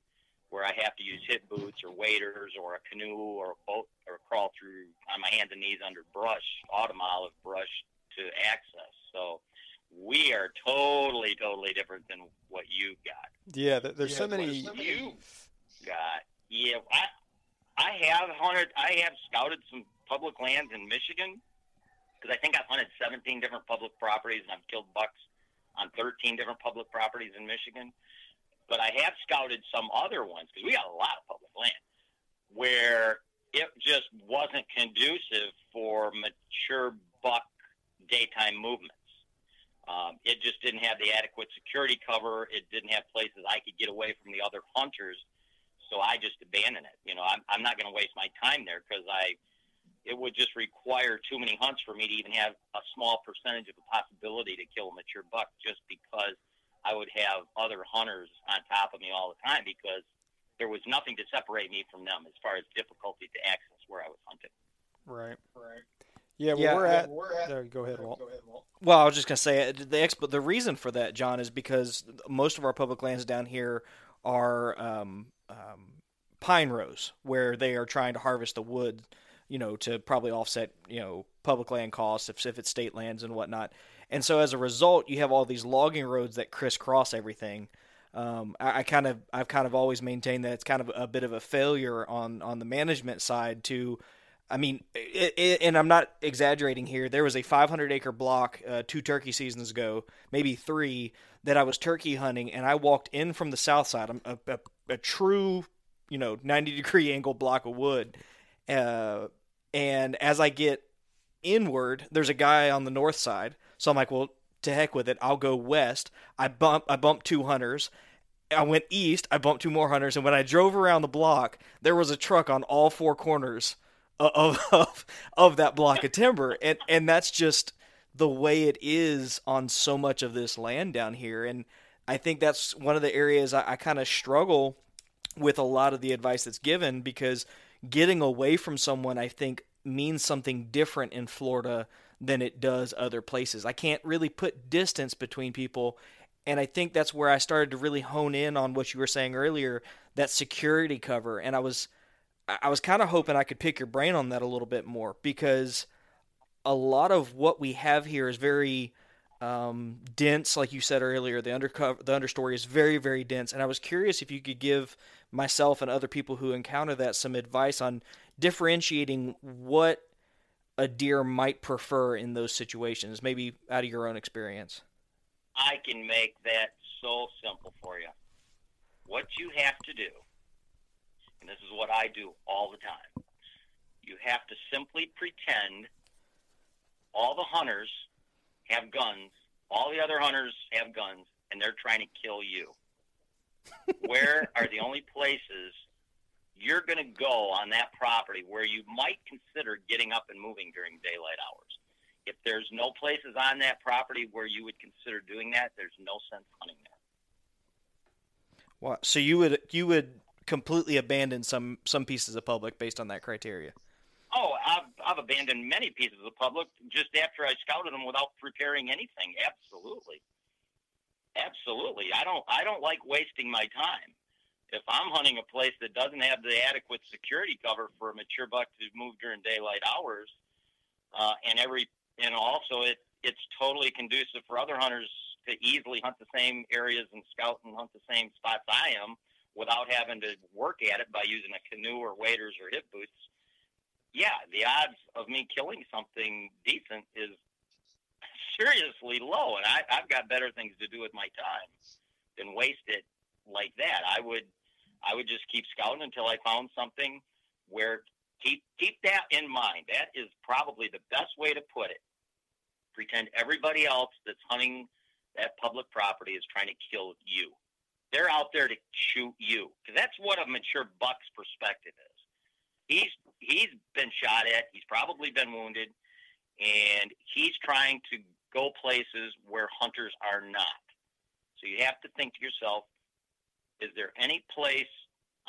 where I have to use hip boots or waders or a canoe or a boat or crawl through on my hands and knees under brush, autumn olive brush to access. So we are totally, totally different than what you've got. Yeah, there's yeah, so many. You got yeah. I I have hunted. I have scouted some public lands in Michigan because I think I've hunted 17 different public properties and I've killed bucks on 13 different public properties in Michigan but I have scouted some other ones because we got a lot of public land where it just wasn't conducive for mature buck daytime movements. Um, it just didn't have the adequate security cover. It didn't have places I could get away from the other hunters. So I just abandoned it. You know, I'm, I'm not going to waste my time there because I, it would just require too many hunts for me to even have a small percentage of a possibility to kill a mature buck just because – I would have other hunters on top of me all the time because there was nothing to separate me from them as far as difficulty to access where I was hunting. Right. Right. Yeah, well, Yeah, we're, yeah, at, there, go ahead, Walt. Well, I was just gonna say uh, the exp- the reason for that, John, is because most of our public lands down here are um, um, pine rows, where they are trying to harvest the wood, you know, to probably offset you know public land costs if if it's state lands and whatnot. And so as a result, you have all these logging roads that crisscross everything. Um, I, I kind of I've kind of always maintained that it's kind of a bit of a failure on on the management side to I mean, it, it, and I'm not exaggerating here. There was a 500 acre block uh, two turkey seasons ago, maybe three, that I was turkey hunting, and I walked in from the south side, a, a, a true, you know, 90 degree angle block of wood. Uh, and as I get inward, there's a guy on the north side. So I'm like, well, to heck with it. I'll go west. I bump, I bumped two hunters. I went east. I bumped two more hunters, and when I drove around the block, there was a truck on all four corners of of, of that block of timber, and and that's just the way it is on so much of this land down here. And I think that's one of the areas I, I kind of struggle with a lot of the advice that's given because getting away from someone, I think, means something different in Florida than it does other places. I can't really put distance between people. And I think that's where I started to really hone in on what you were saying earlier, that security cover. And I was I was kind of hoping I could pick your brain on that a little bit more because a lot of what we have here is very um, dense, like you said earlier. The undercover, the understory is very, very dense, and I was curious if you could give myself and other people who encounter that some advice on differentiating what a deer might prefer in those situations, maybe out of your own experience. I can make that so simple for you. What you have to do, and this is what I do all the time, you have to simply pretend all the hunters have guns, all the other hunters have guns, and they're trying to kill you. Where are the only places you're going to go on that property where you might consider getting up and moving during daylight hours? If there's no places on that property where you would consider doing that, there's no sense hunting there. Wow. So you would you would completely abandon some some pieces of public based on that criteria? Oh, I've, I've abandoned many pieces of public just after I scouted them without preparing anything. Absolutely, absolutely. I don't I don't like wasting my time. If I'm hunting a place that doesn't have the adequate security cover for a mature buck to move during daylight hours, uh, and every and also it it's totally conducive for other hunters to easily hunt the same areas and scout and hunt the same spots I am without having to work at it by using a canoe or waders or hip boots yeah, the odds of me killing something decent is seriously low, and I, I've got better things to do with my time than waste it like that. I would, I would just keep scouting until I found something where keep keep that in mind. That is probably the best way to put it. Pretend everybody else that's hunting that public property is trying to kill you. They're out there to shoot you because that's what a mature buck's perspective is. He's he's been shot at. He's probably been wounded, and he's trying to go places where hunters are not. So you have to think to yourself: Is there any place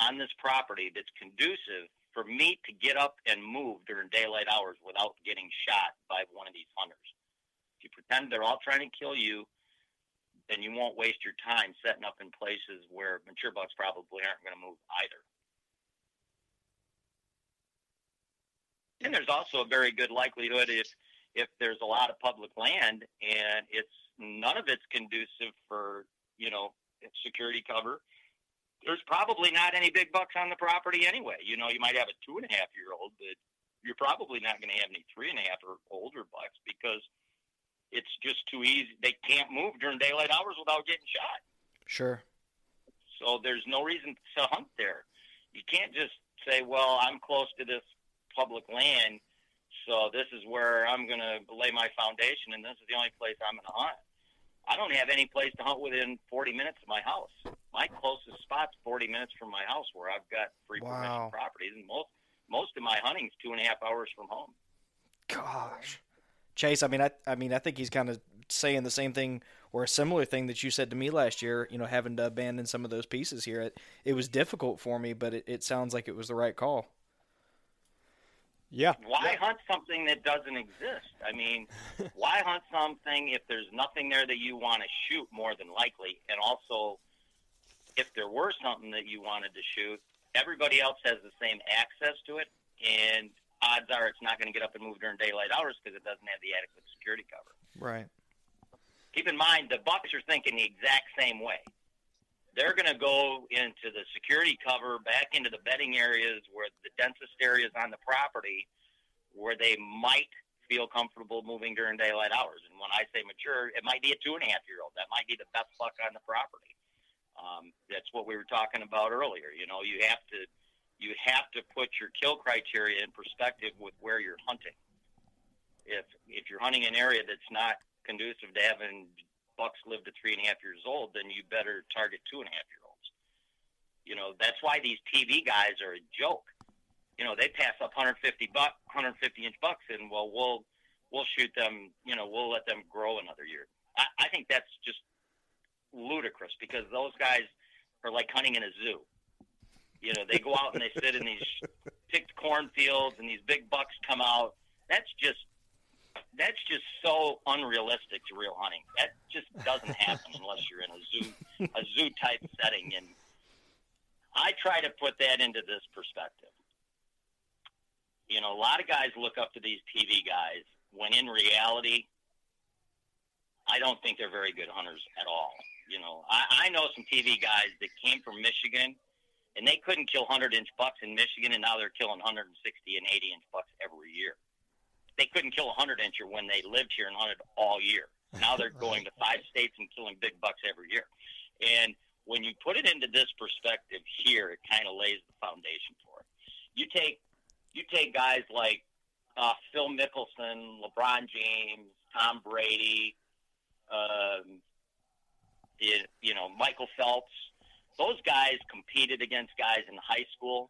on this property that's conducive for me to get up and move during daylight hours without getting shot by one of these hunters? If you pretend they're all trying to kill you, then you won't waste your time setting up in places where mature bucks probably aren't going to move either. And there's also a very good likelihood if if there's a lot of public land and it's none of it's conducive for you know security cover. There's probably not any big bucks on the property anyway. You know, you might have a two and a half year old, but you're probably not going to have any three and a half or older bucks because it's just too easy. They can't move during daylight hours without getting shot. Sure. So there's no reason to hunt there. You can't just say, "Well, I'm close to this public land, so this is where I'm going to lay my foundation, and this is the only place I'm going to hunt." I don't have any place to hunt within 40 minutes of my house. My closest spot's 40 minutes from my house, where I've got free Wow. permission properties, and most most of my hunting's two and a half hours from home. Gosh, Chase. I mean, I, I mean, I think he's kind of saying the same thing or a similar thing that you said to me last year. You know, having to abandon some of those pieces here. It, it was difficult for me, but it, it sounds like it was the right call. Yeah. Why Yeah. hunt something that doesn't exist? I mean, why hunt something if there's nothing there that you want to shoot more than likely? And also, if there were something that you wanted to shoot, everybody else has the same access to it, and odds are it's not going to get up and move during daylight hours because it doesn't have the adequate security cover. Right. Keep in mind, the Bucks are thinking the exact same way. They're going to go into the security cover, back into the bedding areas where the densest areas on the property, where they might feel comfortable moving during daylight hours. And when I say mature, it might be a two and a half year old. That might be the best buck on the property. Um, that's what we were talking about earlier. You know, you have to you have to put your kill criteria in perspective with where you're hunting. If if you're hunting an area that's not conducive to having bucks live to three and a half years old, then you better target two and a half year olds. You know, that's why these TV guys are a joke. You know, they pass up 150 buck, 150 inch bucks, and well, we'll we'll shoot them. You know, we'll let them grow another year. I, I think that's just ludicrous because those guys are like hunting in a zoo. You know, they go out and they sit in these picked cornfields, and these big bucks come out. That's just that's just so unrealistic to real hunting. That just doesn't happen unless you're in a zoo a zoo type setting. And I try to put that into this perspective. You know, a lot of guys look up to these TV guys when in reality, I don't think they're very good hunters at all. You know, I, I know some TV guys that came from Michigan and they couldn't kill 100 inch bucks in Michigan, and now they're killing 160 and 80 inch bucks every year. They couldn't kill a 100 incher when they lived here and hunted all year. Now they're going to five states and killing big bucks every year. And when you put it into this perspective here, it kind of lays the foundation for it. You take you take guys like uh, Phil Mickelson, LeBron James, Tom Brady, um, you, you know Michael Phelps. Those guys competed against guys in high school,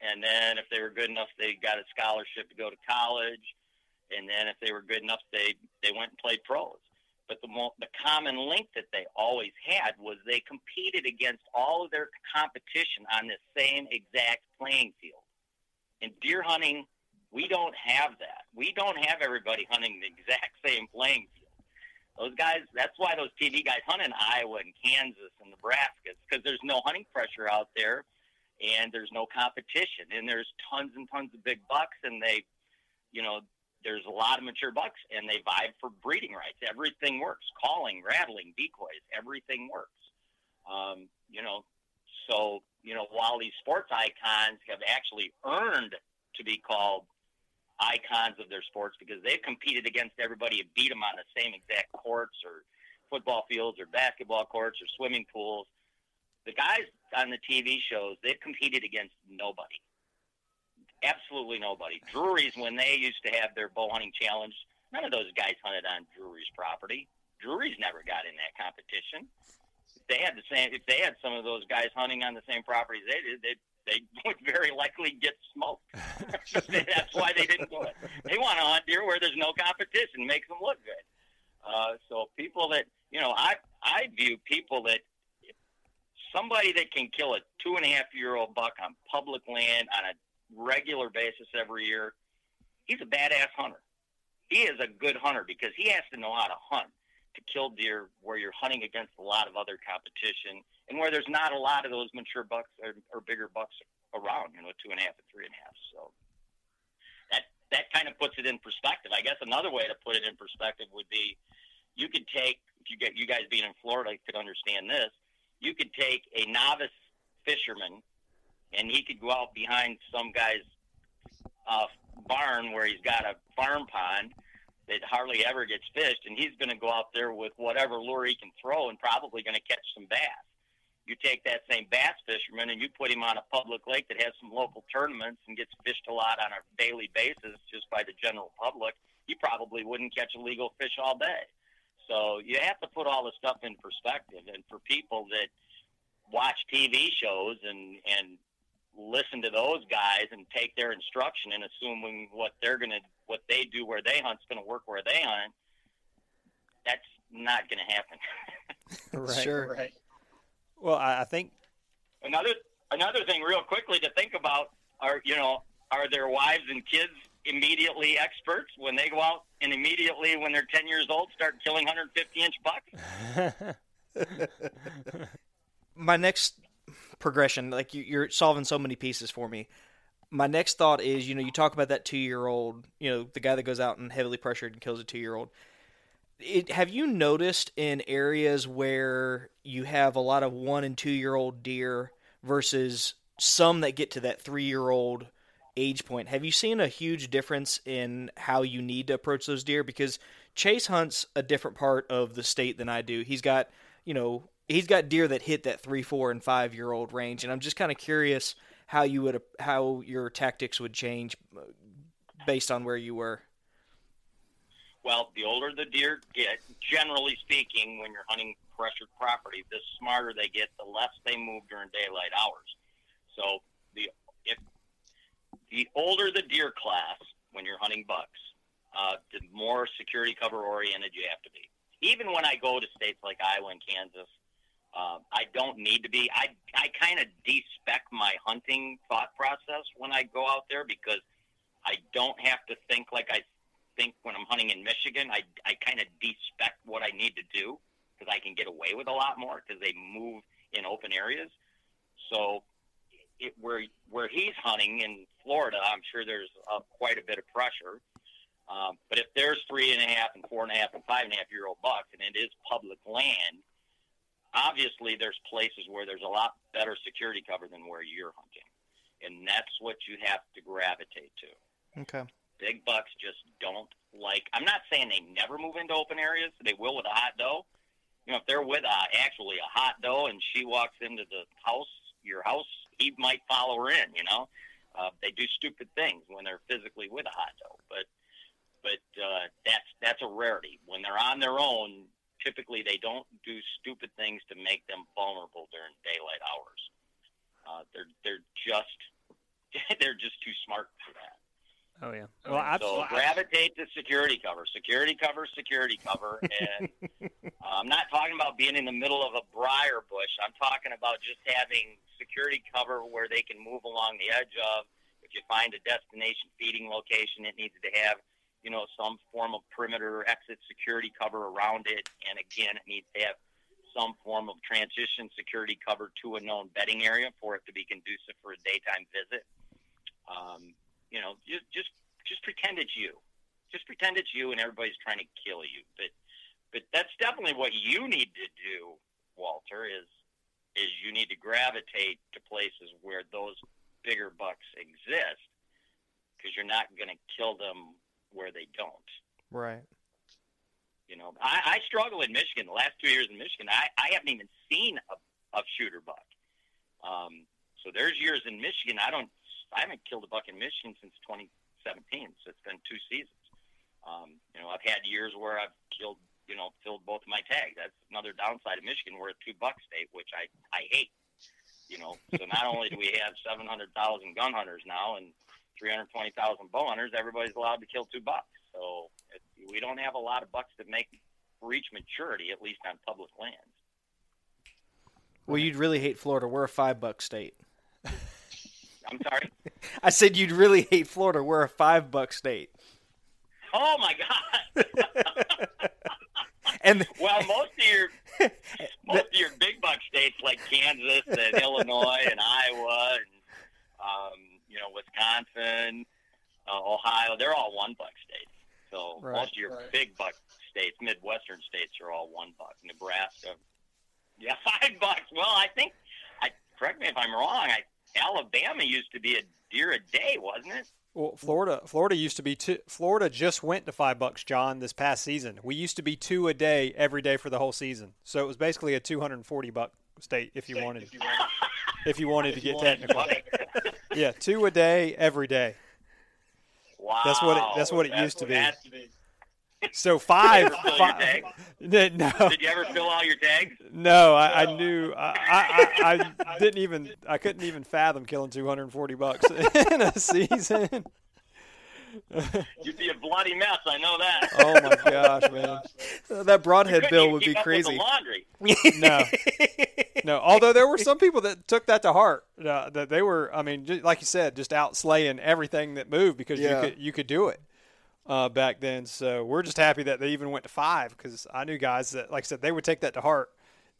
and then if they were good enough, they got a scholarship to go to college, and then if they were good enough, they they went and played pros. But the mo- the common link that they always had was they competed against all of their competition on the same exact playing field. In deer hunting, we don't have that. We don't have everybody hunting the exact same playing field. Those guys, that's why those TV guys hunt in Iowa and Kansas and Nebraska, because there's no hunting pressure out there and there's no competition. And there's tons and tons of big bucks, and they, you know, there's a lot of mature bucks, and they vibe for breeding rights. Everything works calling, rattling, decoys, everything works. Um, you know, so, you know, while these sports icons have actually earned to be called icons of their sports because they've competed against everybody and beat them on the same exact courts or football fields or basketball courts or swimming pools. The guys on the TV shows, they've competed against nobody. Absolutely nobody. Drury's, when they used to have their bow hunting challenge, none of those guys hunted on Drury's property. Drury's never got in that competition. If they had the same, if they had some of those guys hunting on the same properties they did, they they would very likely get smoked. That's why they didn't do it. They want to hunt deer where there's no competition, makes them look good. Uh, so people that you know, I I view people that somebody that can kill a two and a half year old buck on public land on a regular basis every year, he's a badass hunter. He is a good hunter because he has to know how to hunt to kill deer where you're hunting against a lot of other competition and where there's not a lot of those mature bucks or, or bigger bucks around, you know, two and a half and three and a half. So that that kind of puts it in perspective. I guess another way to put it in perspective would be you could take if you get you guys being in Florida could understand this. You could take a novice fisherman and he could go out behind some guy's uh, barn where he's got a farm pond that hardly ever gets fished, and he's going to go out there with whatever lure he can throw and probably going to catch some bass. You take that same bass fisherman and you put him on a public lake that has some local tournaments and gets fished a lot on a daily basis just by the general public, you probably wouldn't catch a legal fish all day. So you have to put all this stuff in perspective. And for people that watch TV shows and and listen to those guys and take their instruction and assuming what they're gonna what they do where they hunt's gonna work where they hunt, that's not gonna happen. right, Sure. Right. Well, I, I think another another thing real quickly to think about are you know are their wives and kids immediately experts when they go out and immediately when they're 10 years old start killing 150 inch bucks? My next progression, like you, you're solving so many pieces for me. My next thought is, you know, you talk about that two year old, you know, the guy that goes out and heavily pressured and kills a two year old. It, have you noticed in areas where you have a lot of one and two year old deer versus some that get to that three year old age point. Have you seen a huge difference in how you need to approach those deer? Because Chase hunts a different part of the state than I do. He's got, you know, he's got deer that hit that three, four, and five year old range, and I'm just kind of curious how you would how your tactics would change uh, based on where you were. Well, the older the deer get, generally speaking, when you're hunting pressured property, the smarter they get, the less they move during daylight hours. So the the older the deer class when you're hunting bucks, uh, the more security cover oriented you have to be. Even when I go to states like Iowa and Kansas, uh, I don't need to be. I I kind of despec my hunting thought process when I go out there because I don't have to think like I think when I'm hunting in Michigan. I I kind of despec what I need to do because I can get away with a lot more because they move in open areas. So it, where where he's hunting in Florida, I'm sure there's uh, quite a bit of pressure. Um, but if there's three and a half and four and a half and five and a half year old bucks, and it is public land, obviously there's places where there's a lot better security cover than where you're hunting, and that's what you have to gravitate to. Okay. Big bucks just don't like. I'm not saying they never move into open areas. They will with a hot doe. You know, if they're with a, actually a hot doe and she walks into the house, your house, he might follow her in. You know, uh, they do stupid things when they're physically with a hot doe, but but uh, that's that's a rarity. When they're on their own, typically they don't do stupid things to make them vulnerable during daylight hours. Uh, they're they're just they're just too smart for that. Oh yeah. Well, I, so gravitate to security cover, security cover, security cover, and uh, I'm not talking about being in the middle of a briar bush. I'm talking about just having security cover where they can move along the edge of. If you find a destination feeding location, it needs to have, you know, some form of perimeter exit security cover around it, and again, it needs to have some form of transition security cover to a known bedding area for it to be conducive for a daytime visit. Um, you know, just just just pretend it's you. Just pretend it's you, and everybody's trying to kill you. But but that's definitely what you need to do, Walter. Is is you need to gravitate to places where those bigger bucks exist, because you're not going to kill them where they don't. Right. You know, I, I struggle in Michigan. The last two years in Michigan, I, I haven't even seen a, a shooter buck. Um, so there's years in Michigan I don't I haven't killed a buck in Michigan since 2017, so it's been two seasons. Um, you know, I've had years where I've killed, you know, filled both of my tags. That's another downside of Michigan. We're a two buck state, which I I hate. You know, so not only do we have 700,000 gun hunters now and 320,000 bow hunters, everybody's allowed to kill two bucks. So it, we don't have a lot of bucks that make reach maturity, at least on public lands. Well, you'd really hate Florida. We're a five buck state. I'm sorry. I said you'd really hate Florida. We're a five buck state. Oh my god. and well, most of your most of your big buck states like Kansas and Illinois and Iowa and um, you know Wisconsin, uh, Ohio, they're all one buck states. So Right, most of your right. big buck states, midwestern states, are all one buck. Nebraska, yeah, five bucks. Well, I think. I correct me if I'm wrong. I, Alabama used to be a deer a day, wasn't it? Well, Florida, Florida used to be two. Florida just went to five bucks, John, this past season. We used to be two a day every day for the whole season. So it was basically a 240 buck state if you wanted, if you wanted to get technical. Yeah, two a day every day. Wow. That's what it- that's what it That's- used to be. Has to be. So five. Five tags? no, Did you ever fill all your tags? no, I, I knew. I, I, I, I didn't even. I couldn't even fathom killing 240 bucks in a season. You'd be a bloody mess. I know that. Oh my gosh, man. that broadhead bill would keep be up with the crazy. laundry. No. no, although there were some people that took that to heart. Uh, that they were, I mean, just, like you said, just out slaying everything that moved because Yeah. you could you could do it uh, back then. So we're just happy that they even went to five because I knew guys that, like I said, they would take that to heart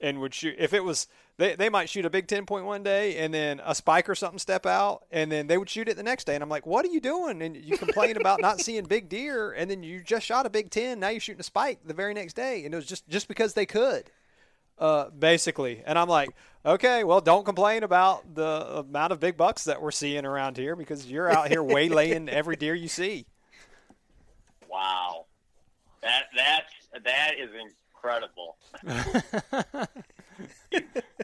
and would shoot. If it was, they they might shoot a big ten point one day and then a spike or something step out and then they would shoot it the next day. And I'm like, what are you doing? And you complain about not seeing big deer and then you just shot a big ten. Now you're shooting a spike the very next day, and it was just just because they could uh, basically. And I'm like, okay, well, don't complain about the amount of big bucks that we're seeing around here because you're out here waylaying every deer you see. Wow, that that's that is incredible.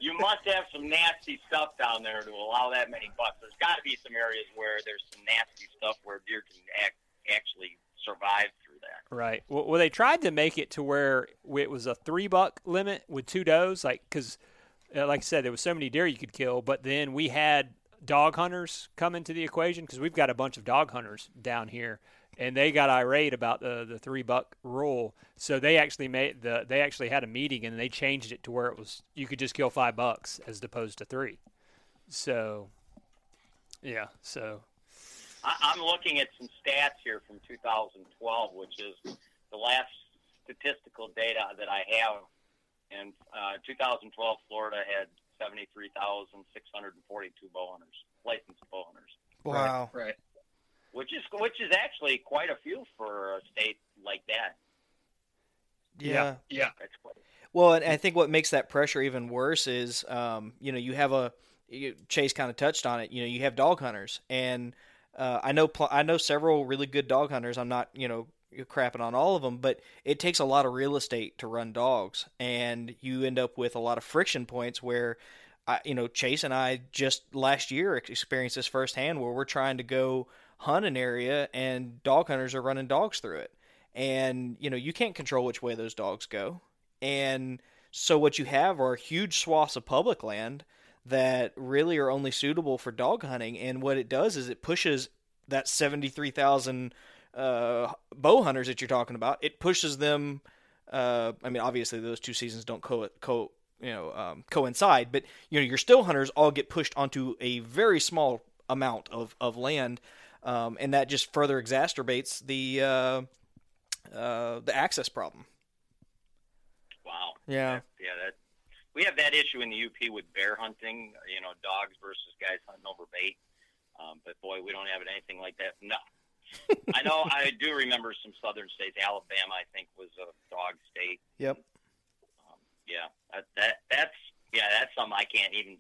you must have some nasty stuff down there to allow that many bucks. There's got to be some areas where there's some nasty stuff where deer can act, actually survive through that. Right. Well, well, they tried to make it to where it was a three buck limit with two does, like because, uh, like I said, there was so many deer you could kill. But then we had dog hunters come into the equation because we've got a bunch of dog hunters down here, and they got irate about the the three buck rule. So they actually made the they actually had a meeting and they changed it to where it was you could just kill five bucks as opposed to three. So, yeah. So I, I'm looking at some stats here from 2012, which is the last statistical data that I have. And uh, 2012, Florida had 73,642 bow hunters, licensed bow hunters, Wow. Right. Which is which is actually quite a few for a state like that. Yeah. Yeah. That's. Well, and I think what makes that pressure even worse is, um, you know, you have a you, Chase kind of touched on it. You know, you have dog hunters, and uh, I know pl- I know several really good dog hunters. I'm not, you know, crapping on all of them, but it takes a lot of real estate to run dogs, and you end up with a lot of friction points where. I, you know, Chase and I just last year experienced this firsthand where we're trying to go hunt an area and dog hunters are running dogs through it. And, you know, you can't control which way those dogs go. And so what you have are huge swaths of public land that really are only suitable for dog hunting. And what it does is it pushes that 73,000 uh, bow hunters that you're talking about, it pushes them. Uh, I mean, obviously, those two seasons don't co, co you know um, coincide, but you know your still hunters all get pushed onto a very small amount of of land, um, and that just further exacerbates the uh, uh, the access problem. Wow. Yeah. Yeah, that we have that issue in the UP with bear hunting. You know, dogs versus guys hunting over bait. Um, but boy, we don't have anything like that. No. I know. I do remember some southern states. Alabama, I think, was a dog state. Yep. Um, yeah, that, that that's yeah, that's something I can't even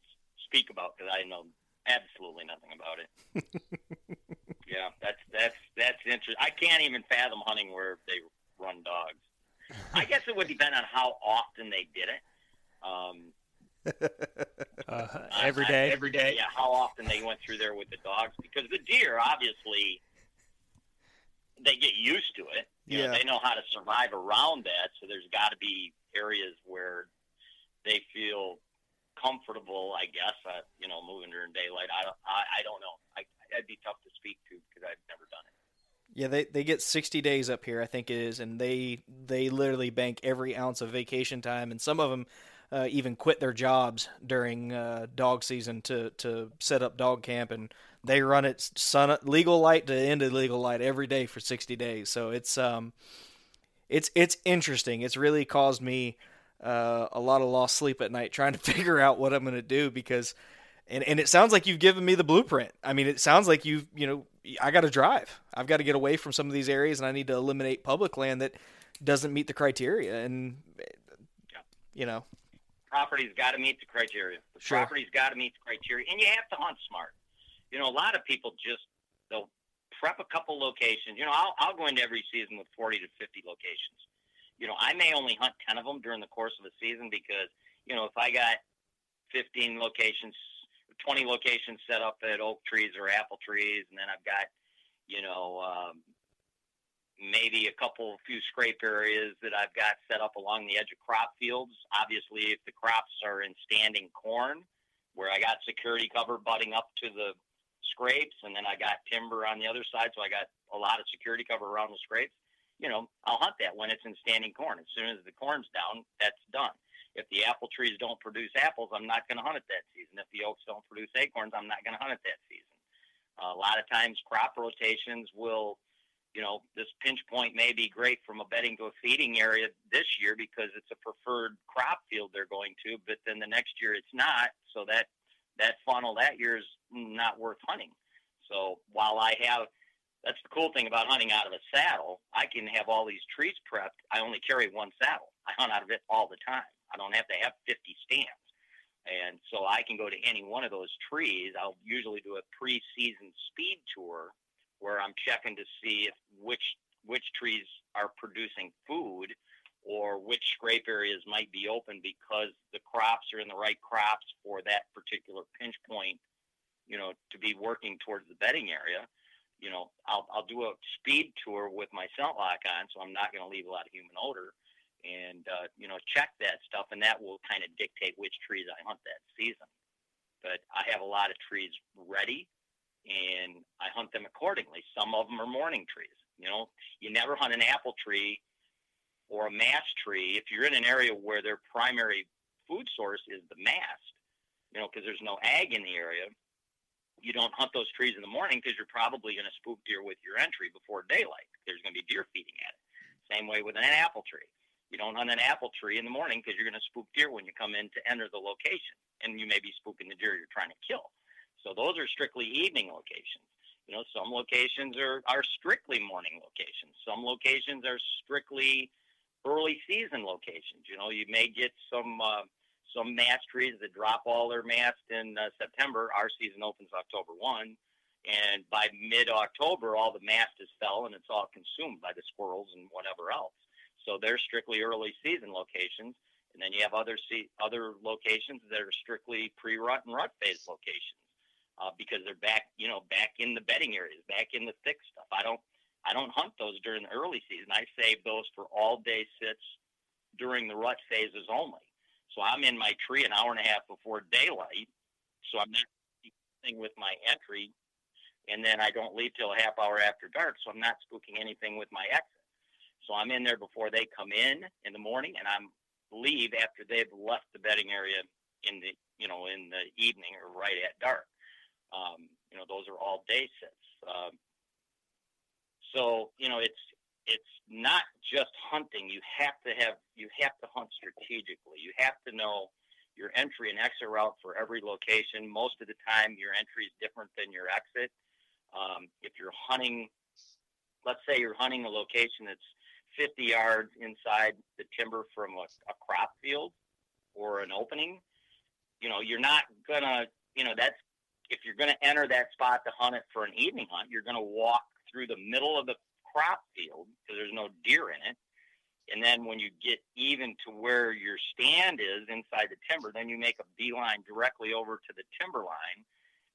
speak about because I know absolutely nothing about it. yeah, that's that's that's interesting. I can't even fathom hunting where they run dogs. I guess it would depend on how often they did it. Um, uh, every day, I, every day. yeah, how often they went through there with the dogs because the deer obviously they get used to it. You know, Yeah. they know how to survive around that. So there's got to be areas where they feel comfortable. I guess, uh, you know, moving during daylight. I don't. I, I don't know. I, that'd be tough to speak to because I've never done it. Yeah, they they get 60 days up here, I think it is, and they they literally bank every ounce of vacation time, and some of them uh, even quit their jobs during uh, dog season to to set up dog camp, and they run it sun legal light to end of legal light every day for 60 days. So it's um it's it's interesting. It's really caused me uh, a lot of lost sleep at night trying to figure out what I'm going to do because and and it sounds like you've given me the blueprint. I mean, it sounds like you've you know I got to drive. I've got to get away from some of these areas, and I need to eliminate public land that doesn't meet the criteria. And you know, property's got to meet the criteria. The Sure. property's got to meet the criteria, and you have to hunt smart. You know, a lot of people just they'll prep a couple locations. You know, I'll I'll go into every season with forty to fifty locations. You know, I may only hunt ten of them during the course of a season because you know if I got fifteen locations, twenty locations set up at oak trees or apple trees, and then I've got you know. Um, maybe a couple few scrape areas that I've got set up along the edge of crop fields. Obviously, if the crops are in standing corn, where I got security cover butting up to the scrapes, and then I got timber on the other side, so I got a lot of security cover around the scrapes. You know, I'll hunt that when it's in standing corn. As soon as the corn's down, that's done. If the apple trees don't produce apples, I'm not going to hunt it that season. If the oaks don't produce acorns, I'm not going to hunt it that season. Uh, a lot of times, crop rotations will, you know, this pinch point may be great from a bedding to a feeding area this year because it's a preferred crop field they're going to, but then the next year it's not. So that that funnel that year is not worth hunting. So while I have that's the cool thing about hunting out of a saddle. I can have all these trees prepped. I only carry one saddle. I hunt out of it all the time. I don't have to have 50 stands. And so I can go to any one of those trees. I'll usually do a pre-season speed tour where I'm checking to see if which which trees are producing food or which scrape areas might be open because the crops are in the right crops for that particular pinch point, you know, to be working towards the bedding area you know, I'll I'll do a speed tour with my ScentLok on, so I'm not going to leave a lot of human odor, and uh, you know, check that stuff, and that will kind of dictate which trees I hunt that season. But I have a lot of trees ready, and I hunt them accordingly. Some of them are morning trees. You know, you never hunt an apple tree or a mast tree if you're in an area where their primary food source is the mast. You know, because there's no ag in the area you don't hunt those trees in the morning because you're probably going to spook deer with your entry before daylight. There's going to be deer feeding at it. Same way with an apple tree. You don't hunt an apple tree in the morning because you're going to spook deer when you come in to enter the location, and you may be spooking the deer you're trying to kill. So those are strictly evening locations. You know, some locations are are strictly morning locations. Some locations are strictly early season locations. You know, you may get some. Uh, some mast trees that drop all their mast in uh, September. Our season opens October 1. And by mid October, all the mast is fell and it's all consumed by the squirrels and whatever else. So they're strictly early season locations. And then you have other se- other locations that are strictly pre rut and rut phase locations uh, because they're back, you know, back in the bedding areas, back in the thick stuff. I don't I don't hunt those during the early season. I save those for all day sits during the rut phases only. So I'm in my tree an hour and a half before daylight. So I'm not anything with my entry, and then I don't leave till a half hour after dark. So I'm not spooking anything with my exit. So I'm in there before they come in in the morning, and I'm leave after they've left the bedding area in the you know in the evening or right at dark. Um, you know those are all day sits. Um, so you know it's it's not just hunting. You have to have you have to hunt strategically. You have to know your entry and exit route for every location. Most of the time, your entry is different than your exit. Um, if you're hunting, let's say you're hunting a location that's 50 yards inside the timber from a, a crop field or an opening, you know, you're not gonna, you know, that's if you're gonna enter that spot to hunt it for an evening hunt, you're gonna walk through the middle of the crop field because there's no deer in it. And then when you get even to where your stand is inside the timber, then you make a beeline directly over to the timber line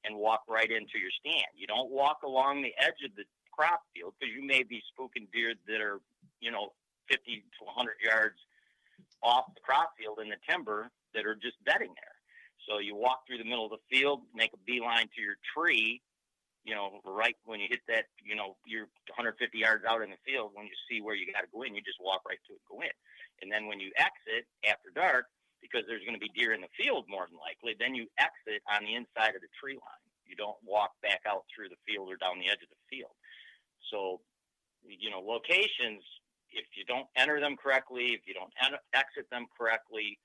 and walk right into your stand. You don't walk along the edge of the crop field because you may be spooking deer that are, you know, 50 to 100 yards off the crop field in the timber that are just bedding there. So you walk through the middle of the field, make a beeline to your tree, you know, right when you hit that, you know, you're 150 yards out in the field. When you see where you got to go in, you just walk right to it, go in. And then when you exit after dark, because there's going to be deer in the field more than likely, then you exit on the inside of the tree line. You don't walk back out through the field or down the edge of the field. So, you know, locations, if you don't enter them correctly, if you don't exit them correctly,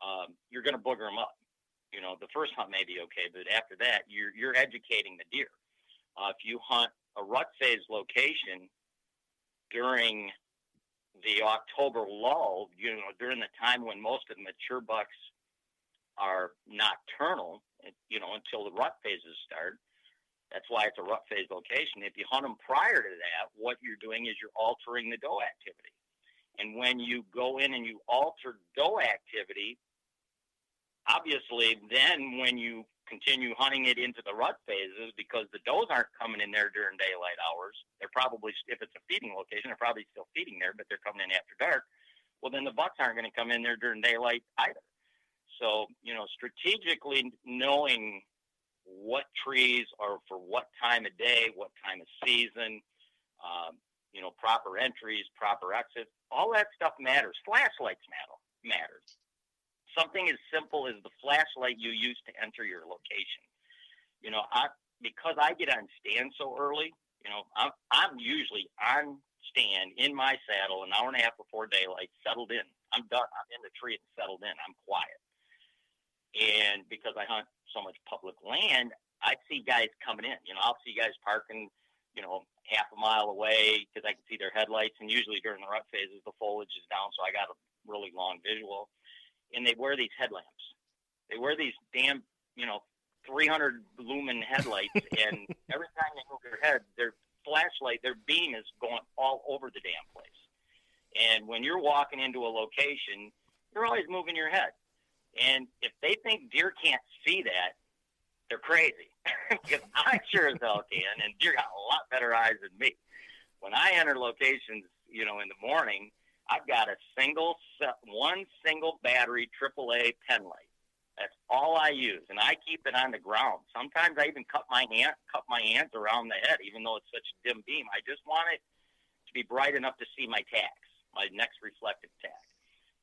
um, you're going to booger them up. You know, the first hunt may be okay, but after that, you're you're educating the deer. Uh, if you hunt a rut phase location during the October lull, you know, during the time when most of the mature bucks are nocturnal, you know, until the rut phases start. That's why it's a rut phase location. If you hunt them prior to that, what you're doing is you're altering the doe activity. And when you go in and you alter doe activity, obviously then when you continue hunting it into the rut phases because the does aren't coming in there during daylight hours. They're probably, if it's a feeding location, they're probably still feeding there, but they're coming in after dark. Well, then the bucks aren't going to come in there during daylight either. So, you know, strategically knowing what trees are for what time of day, what time of season, um, you know, proper entries, proper exits, all that stuff matters. Flashlights matter, matters. something as simple as the flashlight you use to enter your location. You know, I because I get on stand so early. You know, I'm I'm usually on stand in my saddle an hour and a half before daylight, settled in. I'm done. I'm in the tree and settled in. I'm quiet. And because I hunt so much public land, I see guys coming in. You know, I'll see guys parking, you know, half a mile away because I can see their headlights. And usually during the rut phases, the foliage is down, so I got a really long visual. And they wear these headlamps. They wear these damn, you know, 300 lumen headlights, and every time they move their head, their flashlight, their beam is going all over the damn place. And when you're walking into a location, you're always moving your head. And if they think deer can't see that, they're crazy. because I sure as hell can, and deer got a lot better eyes than me. When I enter locations, you know, in the morning, I've got a single, one single battery AAA pen light. That's all I use, and I keep it on the ground. Sometimes I even cut my hand, cut my hands around the head, even though it's such a dim beam. I just want it to be bright enough to see my tacks, my next reflective tack.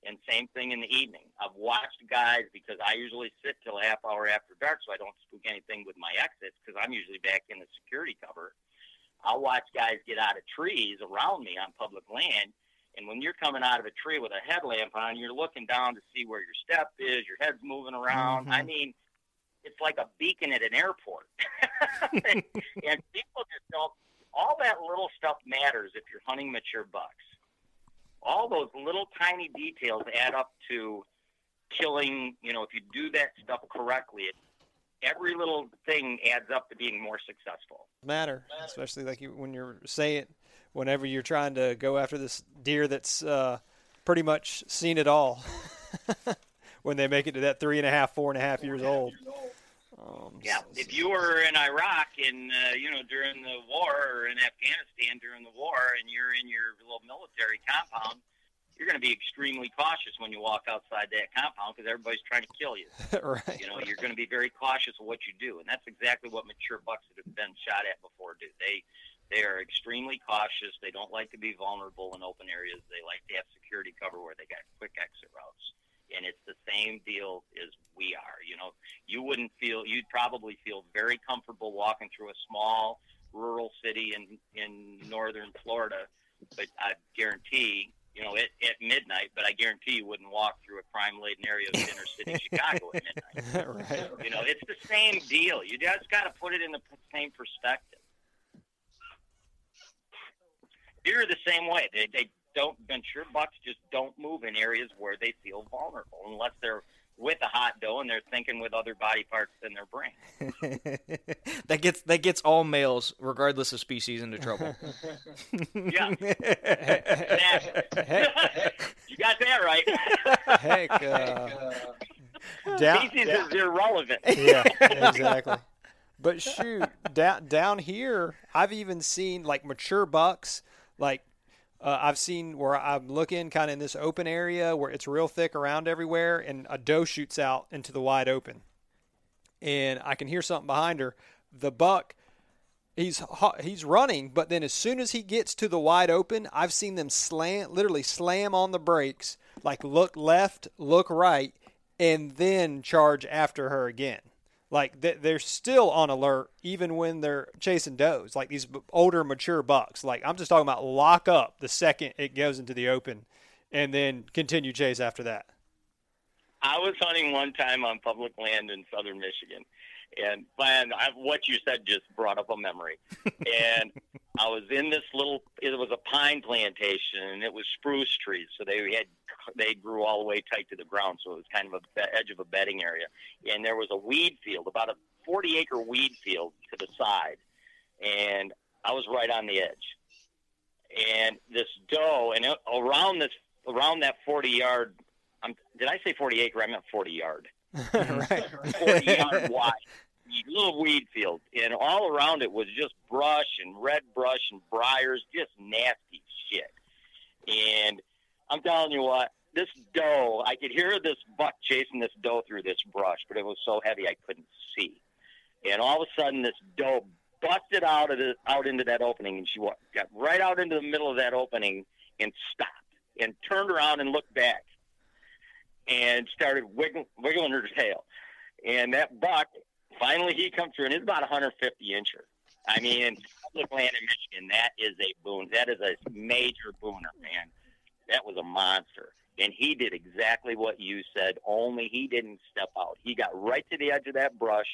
And same thing in the evening. I've watched guys because I usually sit till a half hour after dark so I don't spook anything with my exits because I'm usually back in the security cover. I'll watch guys get out of trees around me on public land. And when you're coming out of a tree with a headlamp on, you're looking down to see where your step is, your head's moving around. Mm-hmm. I mean, it's like a beacon at an airport. and, and people just don't, all that little stuff matters if you're hunting mature bucks all those little tiny details add up to killing. You know, if you do that stuff correctly, it, every little thing adds up to being more successful. Matter, especially like you, when you're saying, whenever you're trying to go after this deer that's uh, pretty much seen it all. when they make it to that three and a half, four and a half years old. Um, yeah, if you were in Iraq in uh, you know during the war or in Afghanistan during the war, and you're in your little military compound, you're going to be extremely cautious when you walk outside that compound because everybody's trying to kill you. right. You know, you're going to be very cautious of what you do, and that's exactly what mature bucks that have been shot at before do. They they are extremely cautious. They don't like to be vulnerable in open areas. They like to have security cover where they got quick exit routes and it's the same deal as we are. You know, you wouldn't feel you'd probably feel very comfortable walking through a small rural city in in northern Florida, but I guarantee. You know, at, at midnight, but I guarantee you wouldn't walk through a crime-laden area of inner city Chicago at midnight. right. You know, it's the same deal. You just got to put it in the same perspective. You're the same way. They, they don't venture. Bucks just don't move in areas where they feel vulnerable unless they're with a hot doe and they're thinking with other body parts than their brain. that gets that gets all males, regardless of species, into trouble. yeah, you got that right. Heck, uh, down, species down. is irrelevant. Yeah, exactly. But shoot, down down here, I've even seen like mature bucks, like uh, I've seen where I'm looking kind of in this open area where it's real thick around everywhere, and a doe shoots out into the wide open, and I can hear something behind her. The buck, he's he's running, but then as soon as he gets to the wide open, I've seen them slam, literally slam on the brakes, like look left, look right, and then charge after her again. Like they're still on alert even when they're chasing does. Like these older, mature bucks. Like I'm just talking about lock up the second it goes into the open, and then continue chase after that. I was hunting one time on public land in southern Michigan, and man, I, what you said just brought up a memory. and I was in this little. It was a pine plantation, and it was spruce trees, so they had they grew all the way tight to the ground, so it was kind of a edge of a bedding area. And there was a weed field, about a 40 acre weed field to the side, and I was right on the edge. And this doe, and it, around this, around that 40 yard, um, did I say 40 acre? I meant 40 yard. right. 40 yard wide little weed field, and all around it was just brush and red brush and briars, just nasty shit. And I'm telling you what, this doe, I could hear this buck chasing this doe through this brush, but it was so heavy I couldn't see. And all of a sudden, this doe busted out of the, out into that opening, and she got right out into the middle of that opening and stopped and turned around and looked back. And started wiggling, wiggling her tail. And that buck, finally, he comes through, and it's about 150 incher. I mean, in public land in Michigan, that is a boon. That is a major booner, man. That was a monster. And he did exactly what you said, only he didn't step out. He got right to the edge of that brush,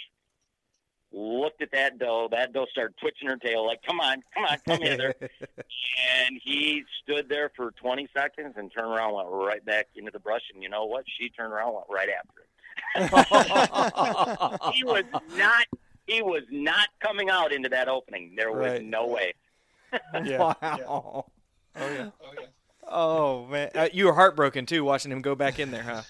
looked at that doe. That doe started twitching her tail, like, come on, come on, come hither. and he stood there for 20 seconds and turned around, went right back into the brush. And you know what? She turned around, went right after him. he was not. He was not coming out into that opening. There was Right. no way. Yeah. Wow. Oh yeah. Oh man, uh, you were heartbroken too watching him go back in there, huh?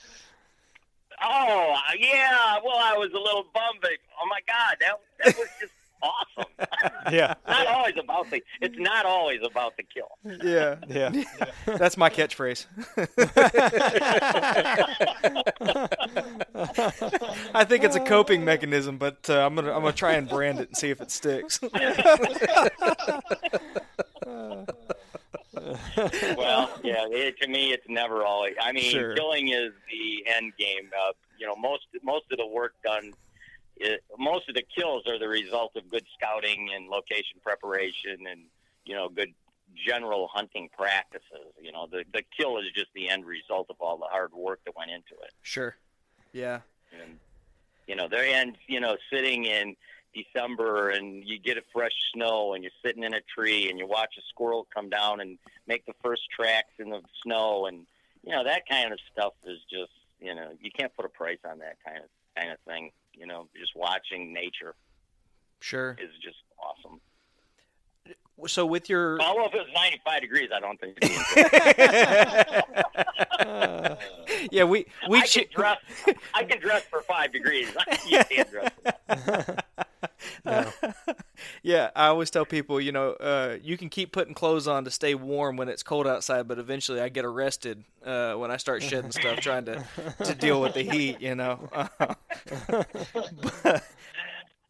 Oh yeah. Well, I was a little bummed, but oh my god, that that was just awesome. Yeah. not always about the. It's not always about the kill. Yeah, Yeah. that's my catchphrase. I think it's a coping mechanism, but uh, I'm gonna I'm gonna try and brand it and see if it sticks. well, yeah. It, to me, it's never always. I mean, Sure. killing is the end game. Uh, you know, most most of the work done, i most of the kills are the result of good scouting and location preparation, and you know, good general hunting practices. You know, the the kill is just the end result of all the hard work that went into it. sure. Yeah. And you know, there and you know, sitting in December and you get a fresh snow and you're sitting in a tree and you watch a squirrel come down and make the first tracks in the snow and you know that kind of stuff is just you know you can't put a price on that kind of kind of thing. You know, just watching nature Sure. is just awesome. So with your Although if it was 95 degrees, I don't think. It'd yeah, we we I can dress. I can dress for five degrees. you can't dress. For that. yeah, I always tell people, you know, uh, you can keep putting clothes on to stay warm when it's cold outside, but eventually I get arrested uh, when I start shedding stuff trying to, to deal with the heat, you know.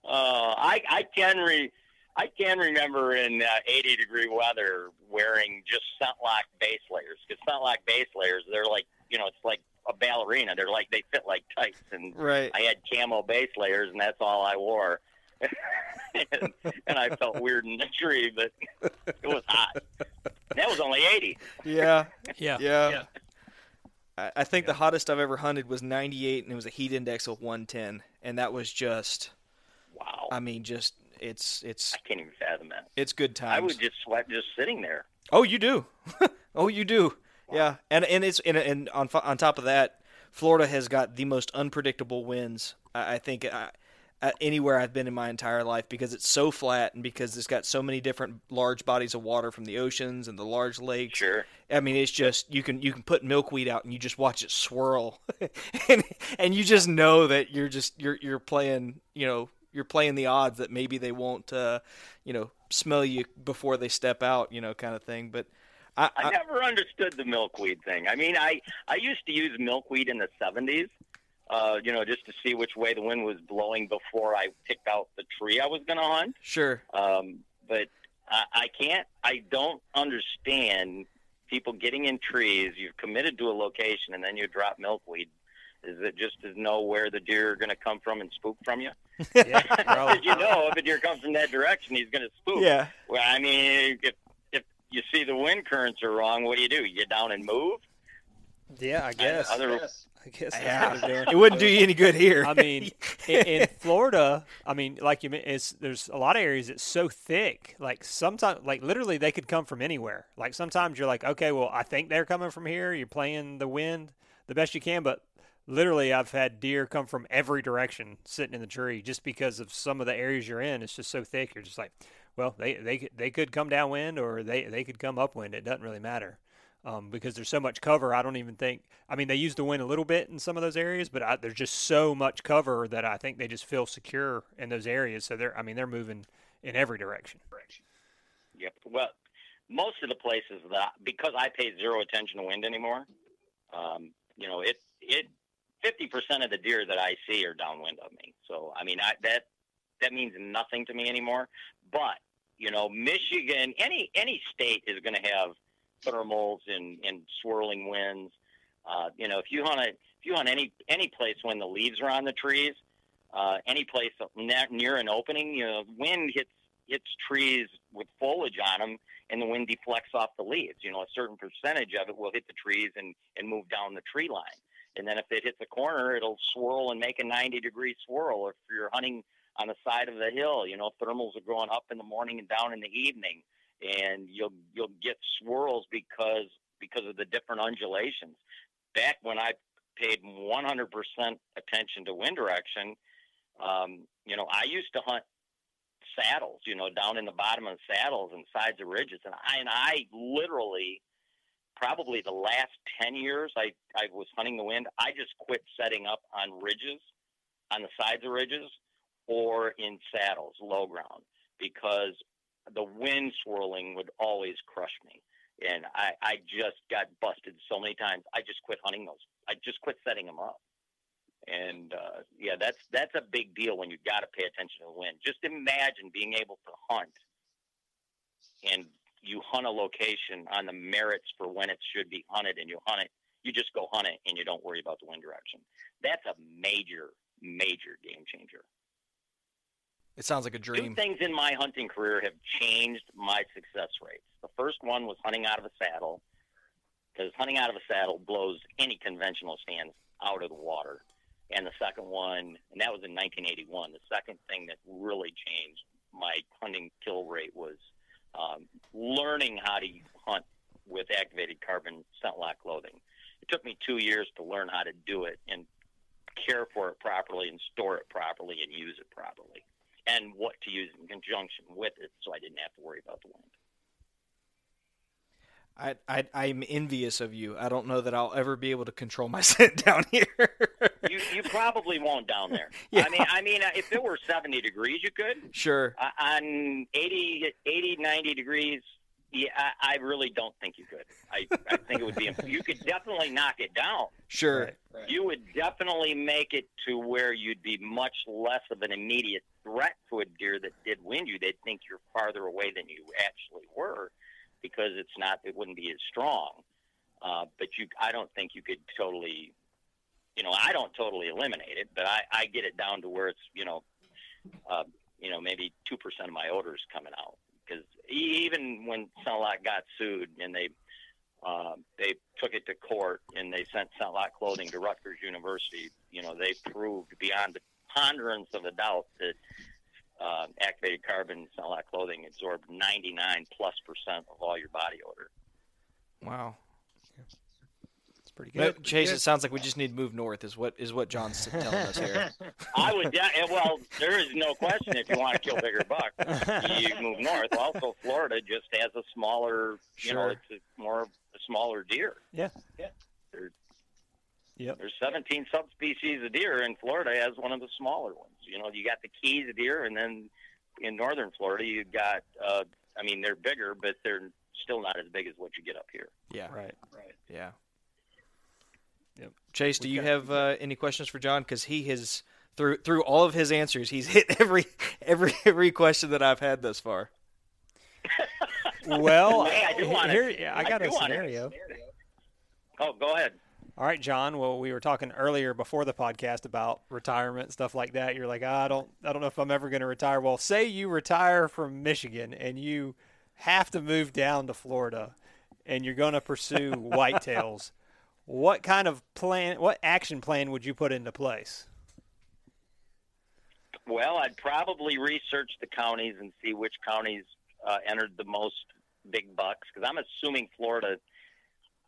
Uh, I I can re I can remember in uh, 80 degree weather wearing just ScentLok base layers because ScentLok base layers they're like you know it's like a ballerina they're like they fit like tights and right. I had camo base layers and that's all I wore and, and I felt weird in the tree but it was hot that was only 80 Yeah. Yeah. Yeah. Yeah. I, I think the hottest I've ever hunted was 98, and it was a heat index of 110, and that was just, wow I mean, just it's it's I can't even fathom that it's good times. I would just sweat just sitting there Oh, you do. oh, you do. Yeah, and and it's and, and on on top of that, Florida has got the most unpredictable winds. I, I think uh, uh, anywhere I've been in my entire life because it's so flat and because it's got so many different large bodies of water from the oceans and the large lakes. sure I mean, it's just you can you can put milkweed out and you just watch it swirl, and and you just know that you're just you're you're playing you know you're playing the odds that maybe they won't uh, you know smell you before they step out you know kind of thing. But I, I I never understood the milkweed thing. I mean, I I used to use milkweed in the '70s, uh, you know, just to see which way the wind was blowing before I picked out the tree I was going to hunt. sure Um, but I, I can't. I don't understand people getting in trees. You've committed to a location, and then you drop milkweed. Is it just to know where the deer are going to come from and spook from you? Yeah. Because you know if a deer comes from that direction, he's going to spook. yeah Well, I mean, if if you see the wind currents are wrong, what do you do? You get down and move. Yeah, I guess. Other, I guess that's Yeah. what they're doing. it wouldn't do you any good here. I mean, in, in Florida, I mean, like you, men- it's there's a lot of areas that's so thick. Like sometimes, like literally, they could come from anywhere. Like sometimes you're like, okay, well, I think they're coming from here. You're playing the wind the best you can, but literally, I've had deer come from every direction sitting in the tree just because of some of the areas you're in. It's just so thick. You're just like, well, they they they could come downwind or they they could come upwind. It doesn't really matter. Um, because there's so much cover, I don't even think. I mean, they use the wind a little bit in some of those areas, but I, there's just so much cover that I think they just feel secure in those areas. So they're, I mean, they're moving in every direction. yep. Well, most of the places that because I pay zero attention to wind anymore, um, you know, it it fifty percent of the deer that I see are downwind of me. So I mean, I, that that means nothing to me anymore. But you know, Michigan, any any state is going to have thermals and and swirling winds. Uh, you know, if you hunt a if you hunt any any place when the leaves are on the trees, uh, any place near an opening, you know, wind hits hits trees with foliage on them, and the wind deflects off the leaves. You know, a certain percentage of it will hit the trees and and move down the tree line. And then if it hits a corner, it'll swirl and make a 90 degree swirl. If you're hunting on the side of the hill, you know, thermals are going up in the morning and down in the evening, and you'll you'll get swirls because because of the different undulations. Back when I paid 100% attention to wind direction, um, you know, I used to hunt saddles, you know, down in the bottom of saddles and sides of ridges, and I and I literally probably the last 10 years I, I was hunting the wind, I just quit setting up on ridges, on the sides of ridges, or in saddles, low ground, because the wind swirling would always crush me. And I, I just got busted so many times. I just quit hunting those. I just quit setting them up. And uh, yeah, that's that's a big deal when you got to pay attention to the wind. Just imagine being able to hunt and you hunt a location on the merits for when it should be hunted, and you hunt it. You just go hunt it, and you don't worry about the wind direction. That's a major, major game changer. It sounds like a dream. Two things in my hunting career have changed my success rates. The first one was hunting out of a saddle, because hunting out of a saddle blows any conventional stands out of the water. And the second one, and that was in 1981. The second thing that really changed my hunting kill rate was learning how to hunt with activated carbon ScentLok clothing. It took me two years to learn how to do it and care for it properly and store it properly and use it properly and what to use in conjunction with it so I didn't have to worry about the wind. I, I I'm envious of you. I don't know that I'll ever be able to control my scent down here. you you probably won't down there. Yeah. I mean I mean if it were 70 degrees you could. Sure. Uh, on 80 80 90 degrees yeah, I, I really don't think you could. I, I think it would be. You could definitely knock it down. Sure. Right, right. You would definitely make it to where you'd be much less of an immediate threat to a deer that did wind you. They'd think you're farther away than you actually were because it's not it wouldn't be as strong. Uh, but you, I don't think you could totally, you know, I don't totally eliminate it, but I, I get it down to where it's, you know, uh, you know, maybe two percent of my odors coming out because even when ScentLok got sued and they uh, they took it to court and they sent ScentLok clothing to Rutgers University, you know, they proved beyond the ponderance of a doubt that uh, activated carbon ScentLok clothing absorbed 99 plus percent of all your body odor. Wow. It's pretty good. Chase, it sounds like we just need to move north. Is what is what John's telling us here. I would. De- well, there is no question. If you want to kill bigger bucks, you move north. Also, Florida just has a smaller. You sure. know, it's a more a smaller deer. Yeah. Yeah. There's, Yep. There's 17 subspecies of deer, and Florida has one of the smaller ones. You know, you got the Keys deer, and then in northern Florida, you've got. Uh, I mean, they're bigger, but they're still not as big as what you get up here. Yeah. Right. Right. Yeah. Yep. Chase, do We've you got- have uh, any questions for John? Because he has through through all of his answers, he's hit every every every question that I've had thus far. Well, Hey, I do want here it. I got do a want it. scenario. Oh, go ahead. All right, John. Well, we were talking earlier before the podcast about retirement stuff like that. You're like, "Ah, I don't, I don't know if I'm ever going to retire. Well, say you retire from Michigan and you have to move down to Florida, and you're going to pursue whitetails. What kind of plan? What action plan would you put into place? Well, I'd probably research the counties and see which counties uh, entered the most big bucks because I'm assuming Florida.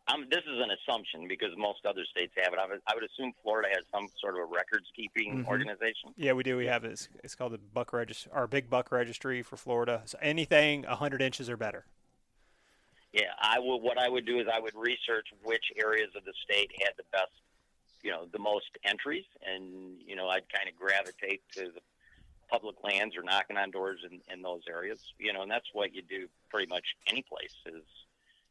I'm, this is an assumption because most other states have it. I would, I would assume Florida has some sort of a records keeping Mhm. organization. Yeah, we do. We have it. It's, it's called the Buck Registry, our Big Buck Registry for Florida. So anything 100 inches or better. Yeah, I would. What I would do is I would research which areas of the state had the best, you know, the most entries, and you know, I'd kind of gravitate to the public lands or knocking on doors in, in those areas. You know, and that's what you do pretty much any place. Is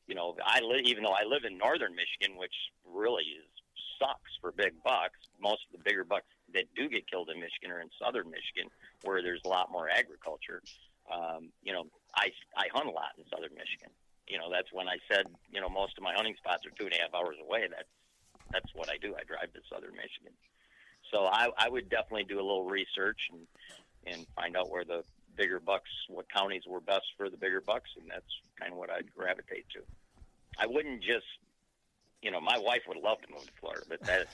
you know, I live even though I live in northern Michigan, which really is sucks for big bucks. Most of the bigger bucks that do get killed in Michigan are in southern Michigan, where there's a lot more agriculture. Um, you know, I I hunt a lot in southern Michigan you know, that's when I said, you know, most of my hunting spots are two and a half hours away. That's that's what I do. I drive to Southern Michigan. So I, I would definitely do a little research and and find out where the bigger bucks, what counties were best for the bigger bucks, and that's kind of what I'd gravitate to. I wouldn't just, you know, my wife would love to move to Florida, but that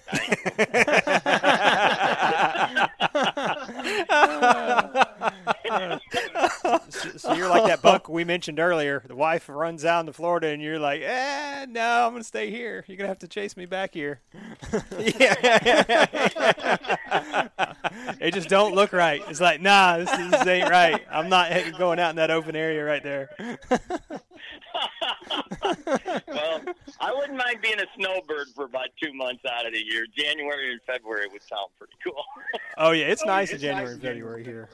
so, so you're like that buck we mentioned earlier. The wife runs out to Florida, and you're like, "Eh, no, I'm gonna stay here. You're gonna have to chase me back here." it just don't look right. It's like, nah, this, this ain't right. I'm not going out in that open area right there. well, I wouldn't mind being a snowbird for about two months out of the year. January and February would sound pretty cool. oh yeah, it's nice in January and February here.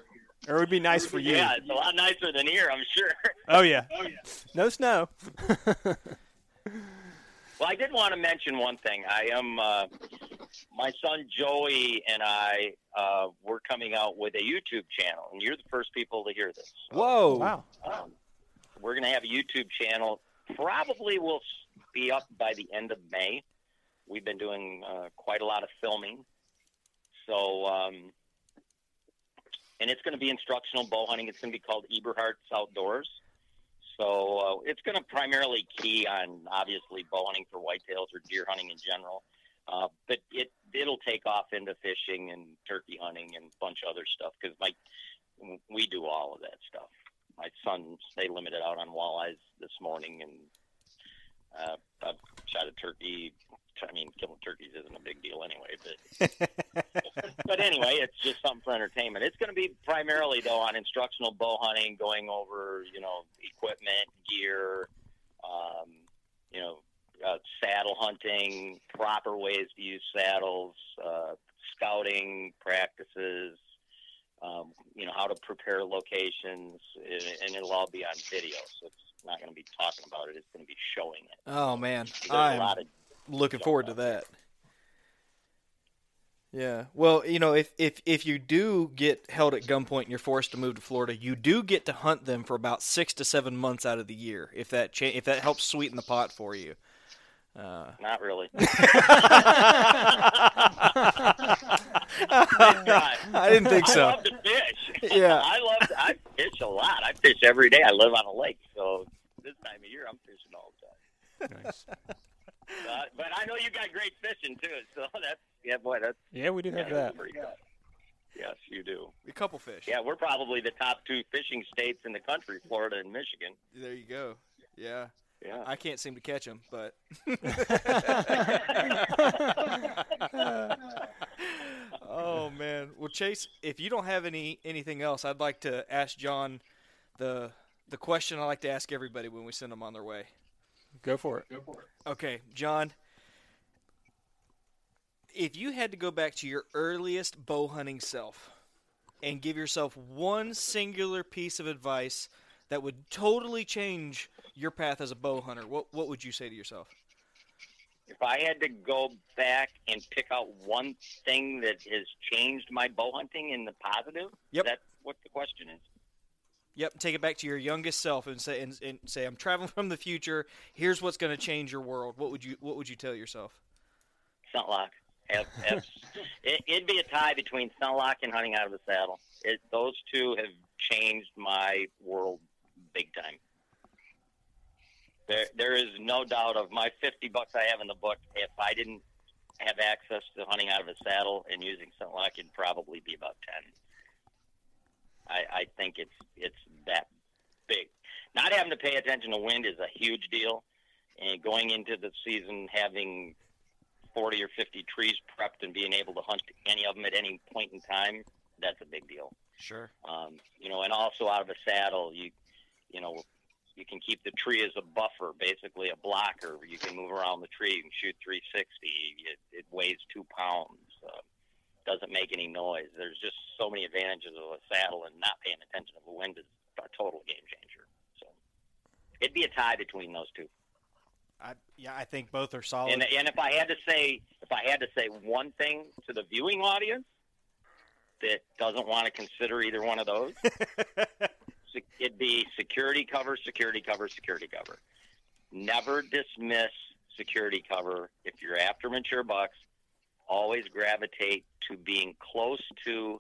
Or it would be nice for you. Yeah, it's a lot nicer than here, I'm sure. Oh yeah. Oh yeah. No snow. well, I did want to mention one thing. I am uh, my son Joey and I uh, we're coming out with a YouTube channel, and you're the first people to hear this. Whoa! Wow. Um, we're going to have a YouTube channel. Probably will be up by the end of May. We've been doing uh, quite a lot of filming, so um, and it's going to be instructional bow hunting. It's going to be called Eberhart's Outdoors. So uh, it's going to primarily key on obviously bow hunting for whitetails or deer hunting in general, uh, but it it'll take off into fishing and turkey hunting and a bunch of other stuff because my we do all of that stuff my sons they limited out on walleyes this morning, and uh, I've shot a turkey. I mean, killing turkeys isn't a big deal anyway, but but anyway, it's just something for entertainment. It's going to be primarily though on instructional bow hunting, going over you know equipment, gear, um, you know, uh, saddle hunting, proper ways to use saddles, uh, scouting practices, um, you know, how to prepare locations, and it'll all be on video. So it's not going to be talking about it; it's going to be showing it. Oh man, I'm looking forward to that. Yeah. Well, you know, if, if if you do get held at gunpoint and you're forced to move to Florida, you do get to hunt them for about six to seven months out of the year. If that cha- if that helps sweeten the pot for you. Uh, Not really. I didn't think so. I love to fish. Yeah, I love. To, I fish a lot. I fish every day. I live on a lake, so this time of year I'm fishing all the time. Nice. Uh, but I know you got great fishing too. So that's yeah, boy, that's yeah, we do have yeah, that. Yes, you do. A couple fish. Yeah, we're probably the top two fishing states in the country, Florida and Michigan. There you go. Yeah. Yeah. I can't seem to catch them, but. oh man. Well, Chase, if you don't have any anything else, I'd like to ask John the the question I like to ask everybody when we send them on their way. Go for it. Go for it. Okay, John. If you had to go back to your earliest bow hunting self and give yourself one singular piece of advice that would totally change your path as a bow hunter, what what would you say to yourself? If I had to go back and pick out one thing that has changed my bow hunting in the positive, yep. that's what the question is. Yep, take it back to your youngest self and say and, and say I'm traveling from the future. Here's what's going to change your world. What would you What would you tell yourself? Scent Have, have, it, would be a tie between scent and hunting out of the saddle. It, those two have changed my world big time. There, there is no doubt of my 50 bucks I have in the book. If I didn't have access to hunting out of a saddle and using ScentLok, it'd probably be about 10. I, I think it's it's that big. Not having to pay attention to wind is a huge deal, and going into the season having 40 or 50 trees prepped and being able to hunt any of them at any point in time, that's a big deal. Sure. Um, you know, and also out of a saddle, you you know, you can keep the tree as a buffer, basically a blocker. You can move around the tree. You can shoot 360. It, it weighs two pounds. Uh, doesn't make any noise. There's just so many advantages of a saddle, and not paying attention to the wind is a total game changer. So it'd be a tie between those two. I, yeah, I think both are solid. And, and if I had to say, if I had to say one thing to the viewing audience that doesn't want to consider either one of those, it'd be security cover, security cover, security cover. Never dismiss security cover. If you're after mature bucks, always gravitate to being close to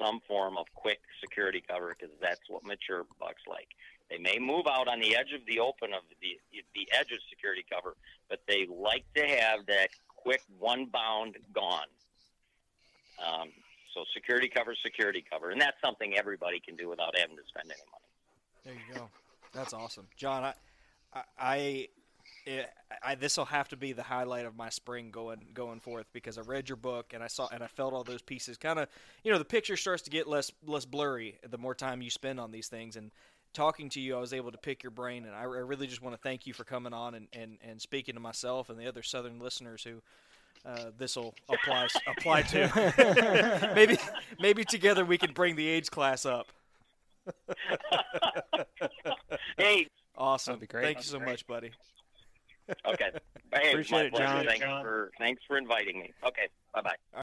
some form of quick security cover because that's what mature bucks like. They may move out on the edge of the open of the the edge of security cover, but they like to have that quick one bound gone. Um, so security cover, security cover, and that's something everybody can do without having to spend any money. There you go. That's awesome, John. I, I, I, eh, I this will have to be the highlight of my spring going going forth because I read your book and I saw and I felt all those pieces. Kind of, you know, the picture starts to get less less blurry the more time you spend on these things. And talking to you, I was able to pick your brain, and I, I really just want to thank you for coming on and, and, and speaking to myself and the other Southern listeners who uh, this will apply apply to. maybe maybe together we can bring the age class up. hey, awesome! That'd be great. Thank you That'd so great. much, buddy. Okay. Hey, Appreciate it. John. Thanks John. for thanks for inviting me. Okay. Bye bye.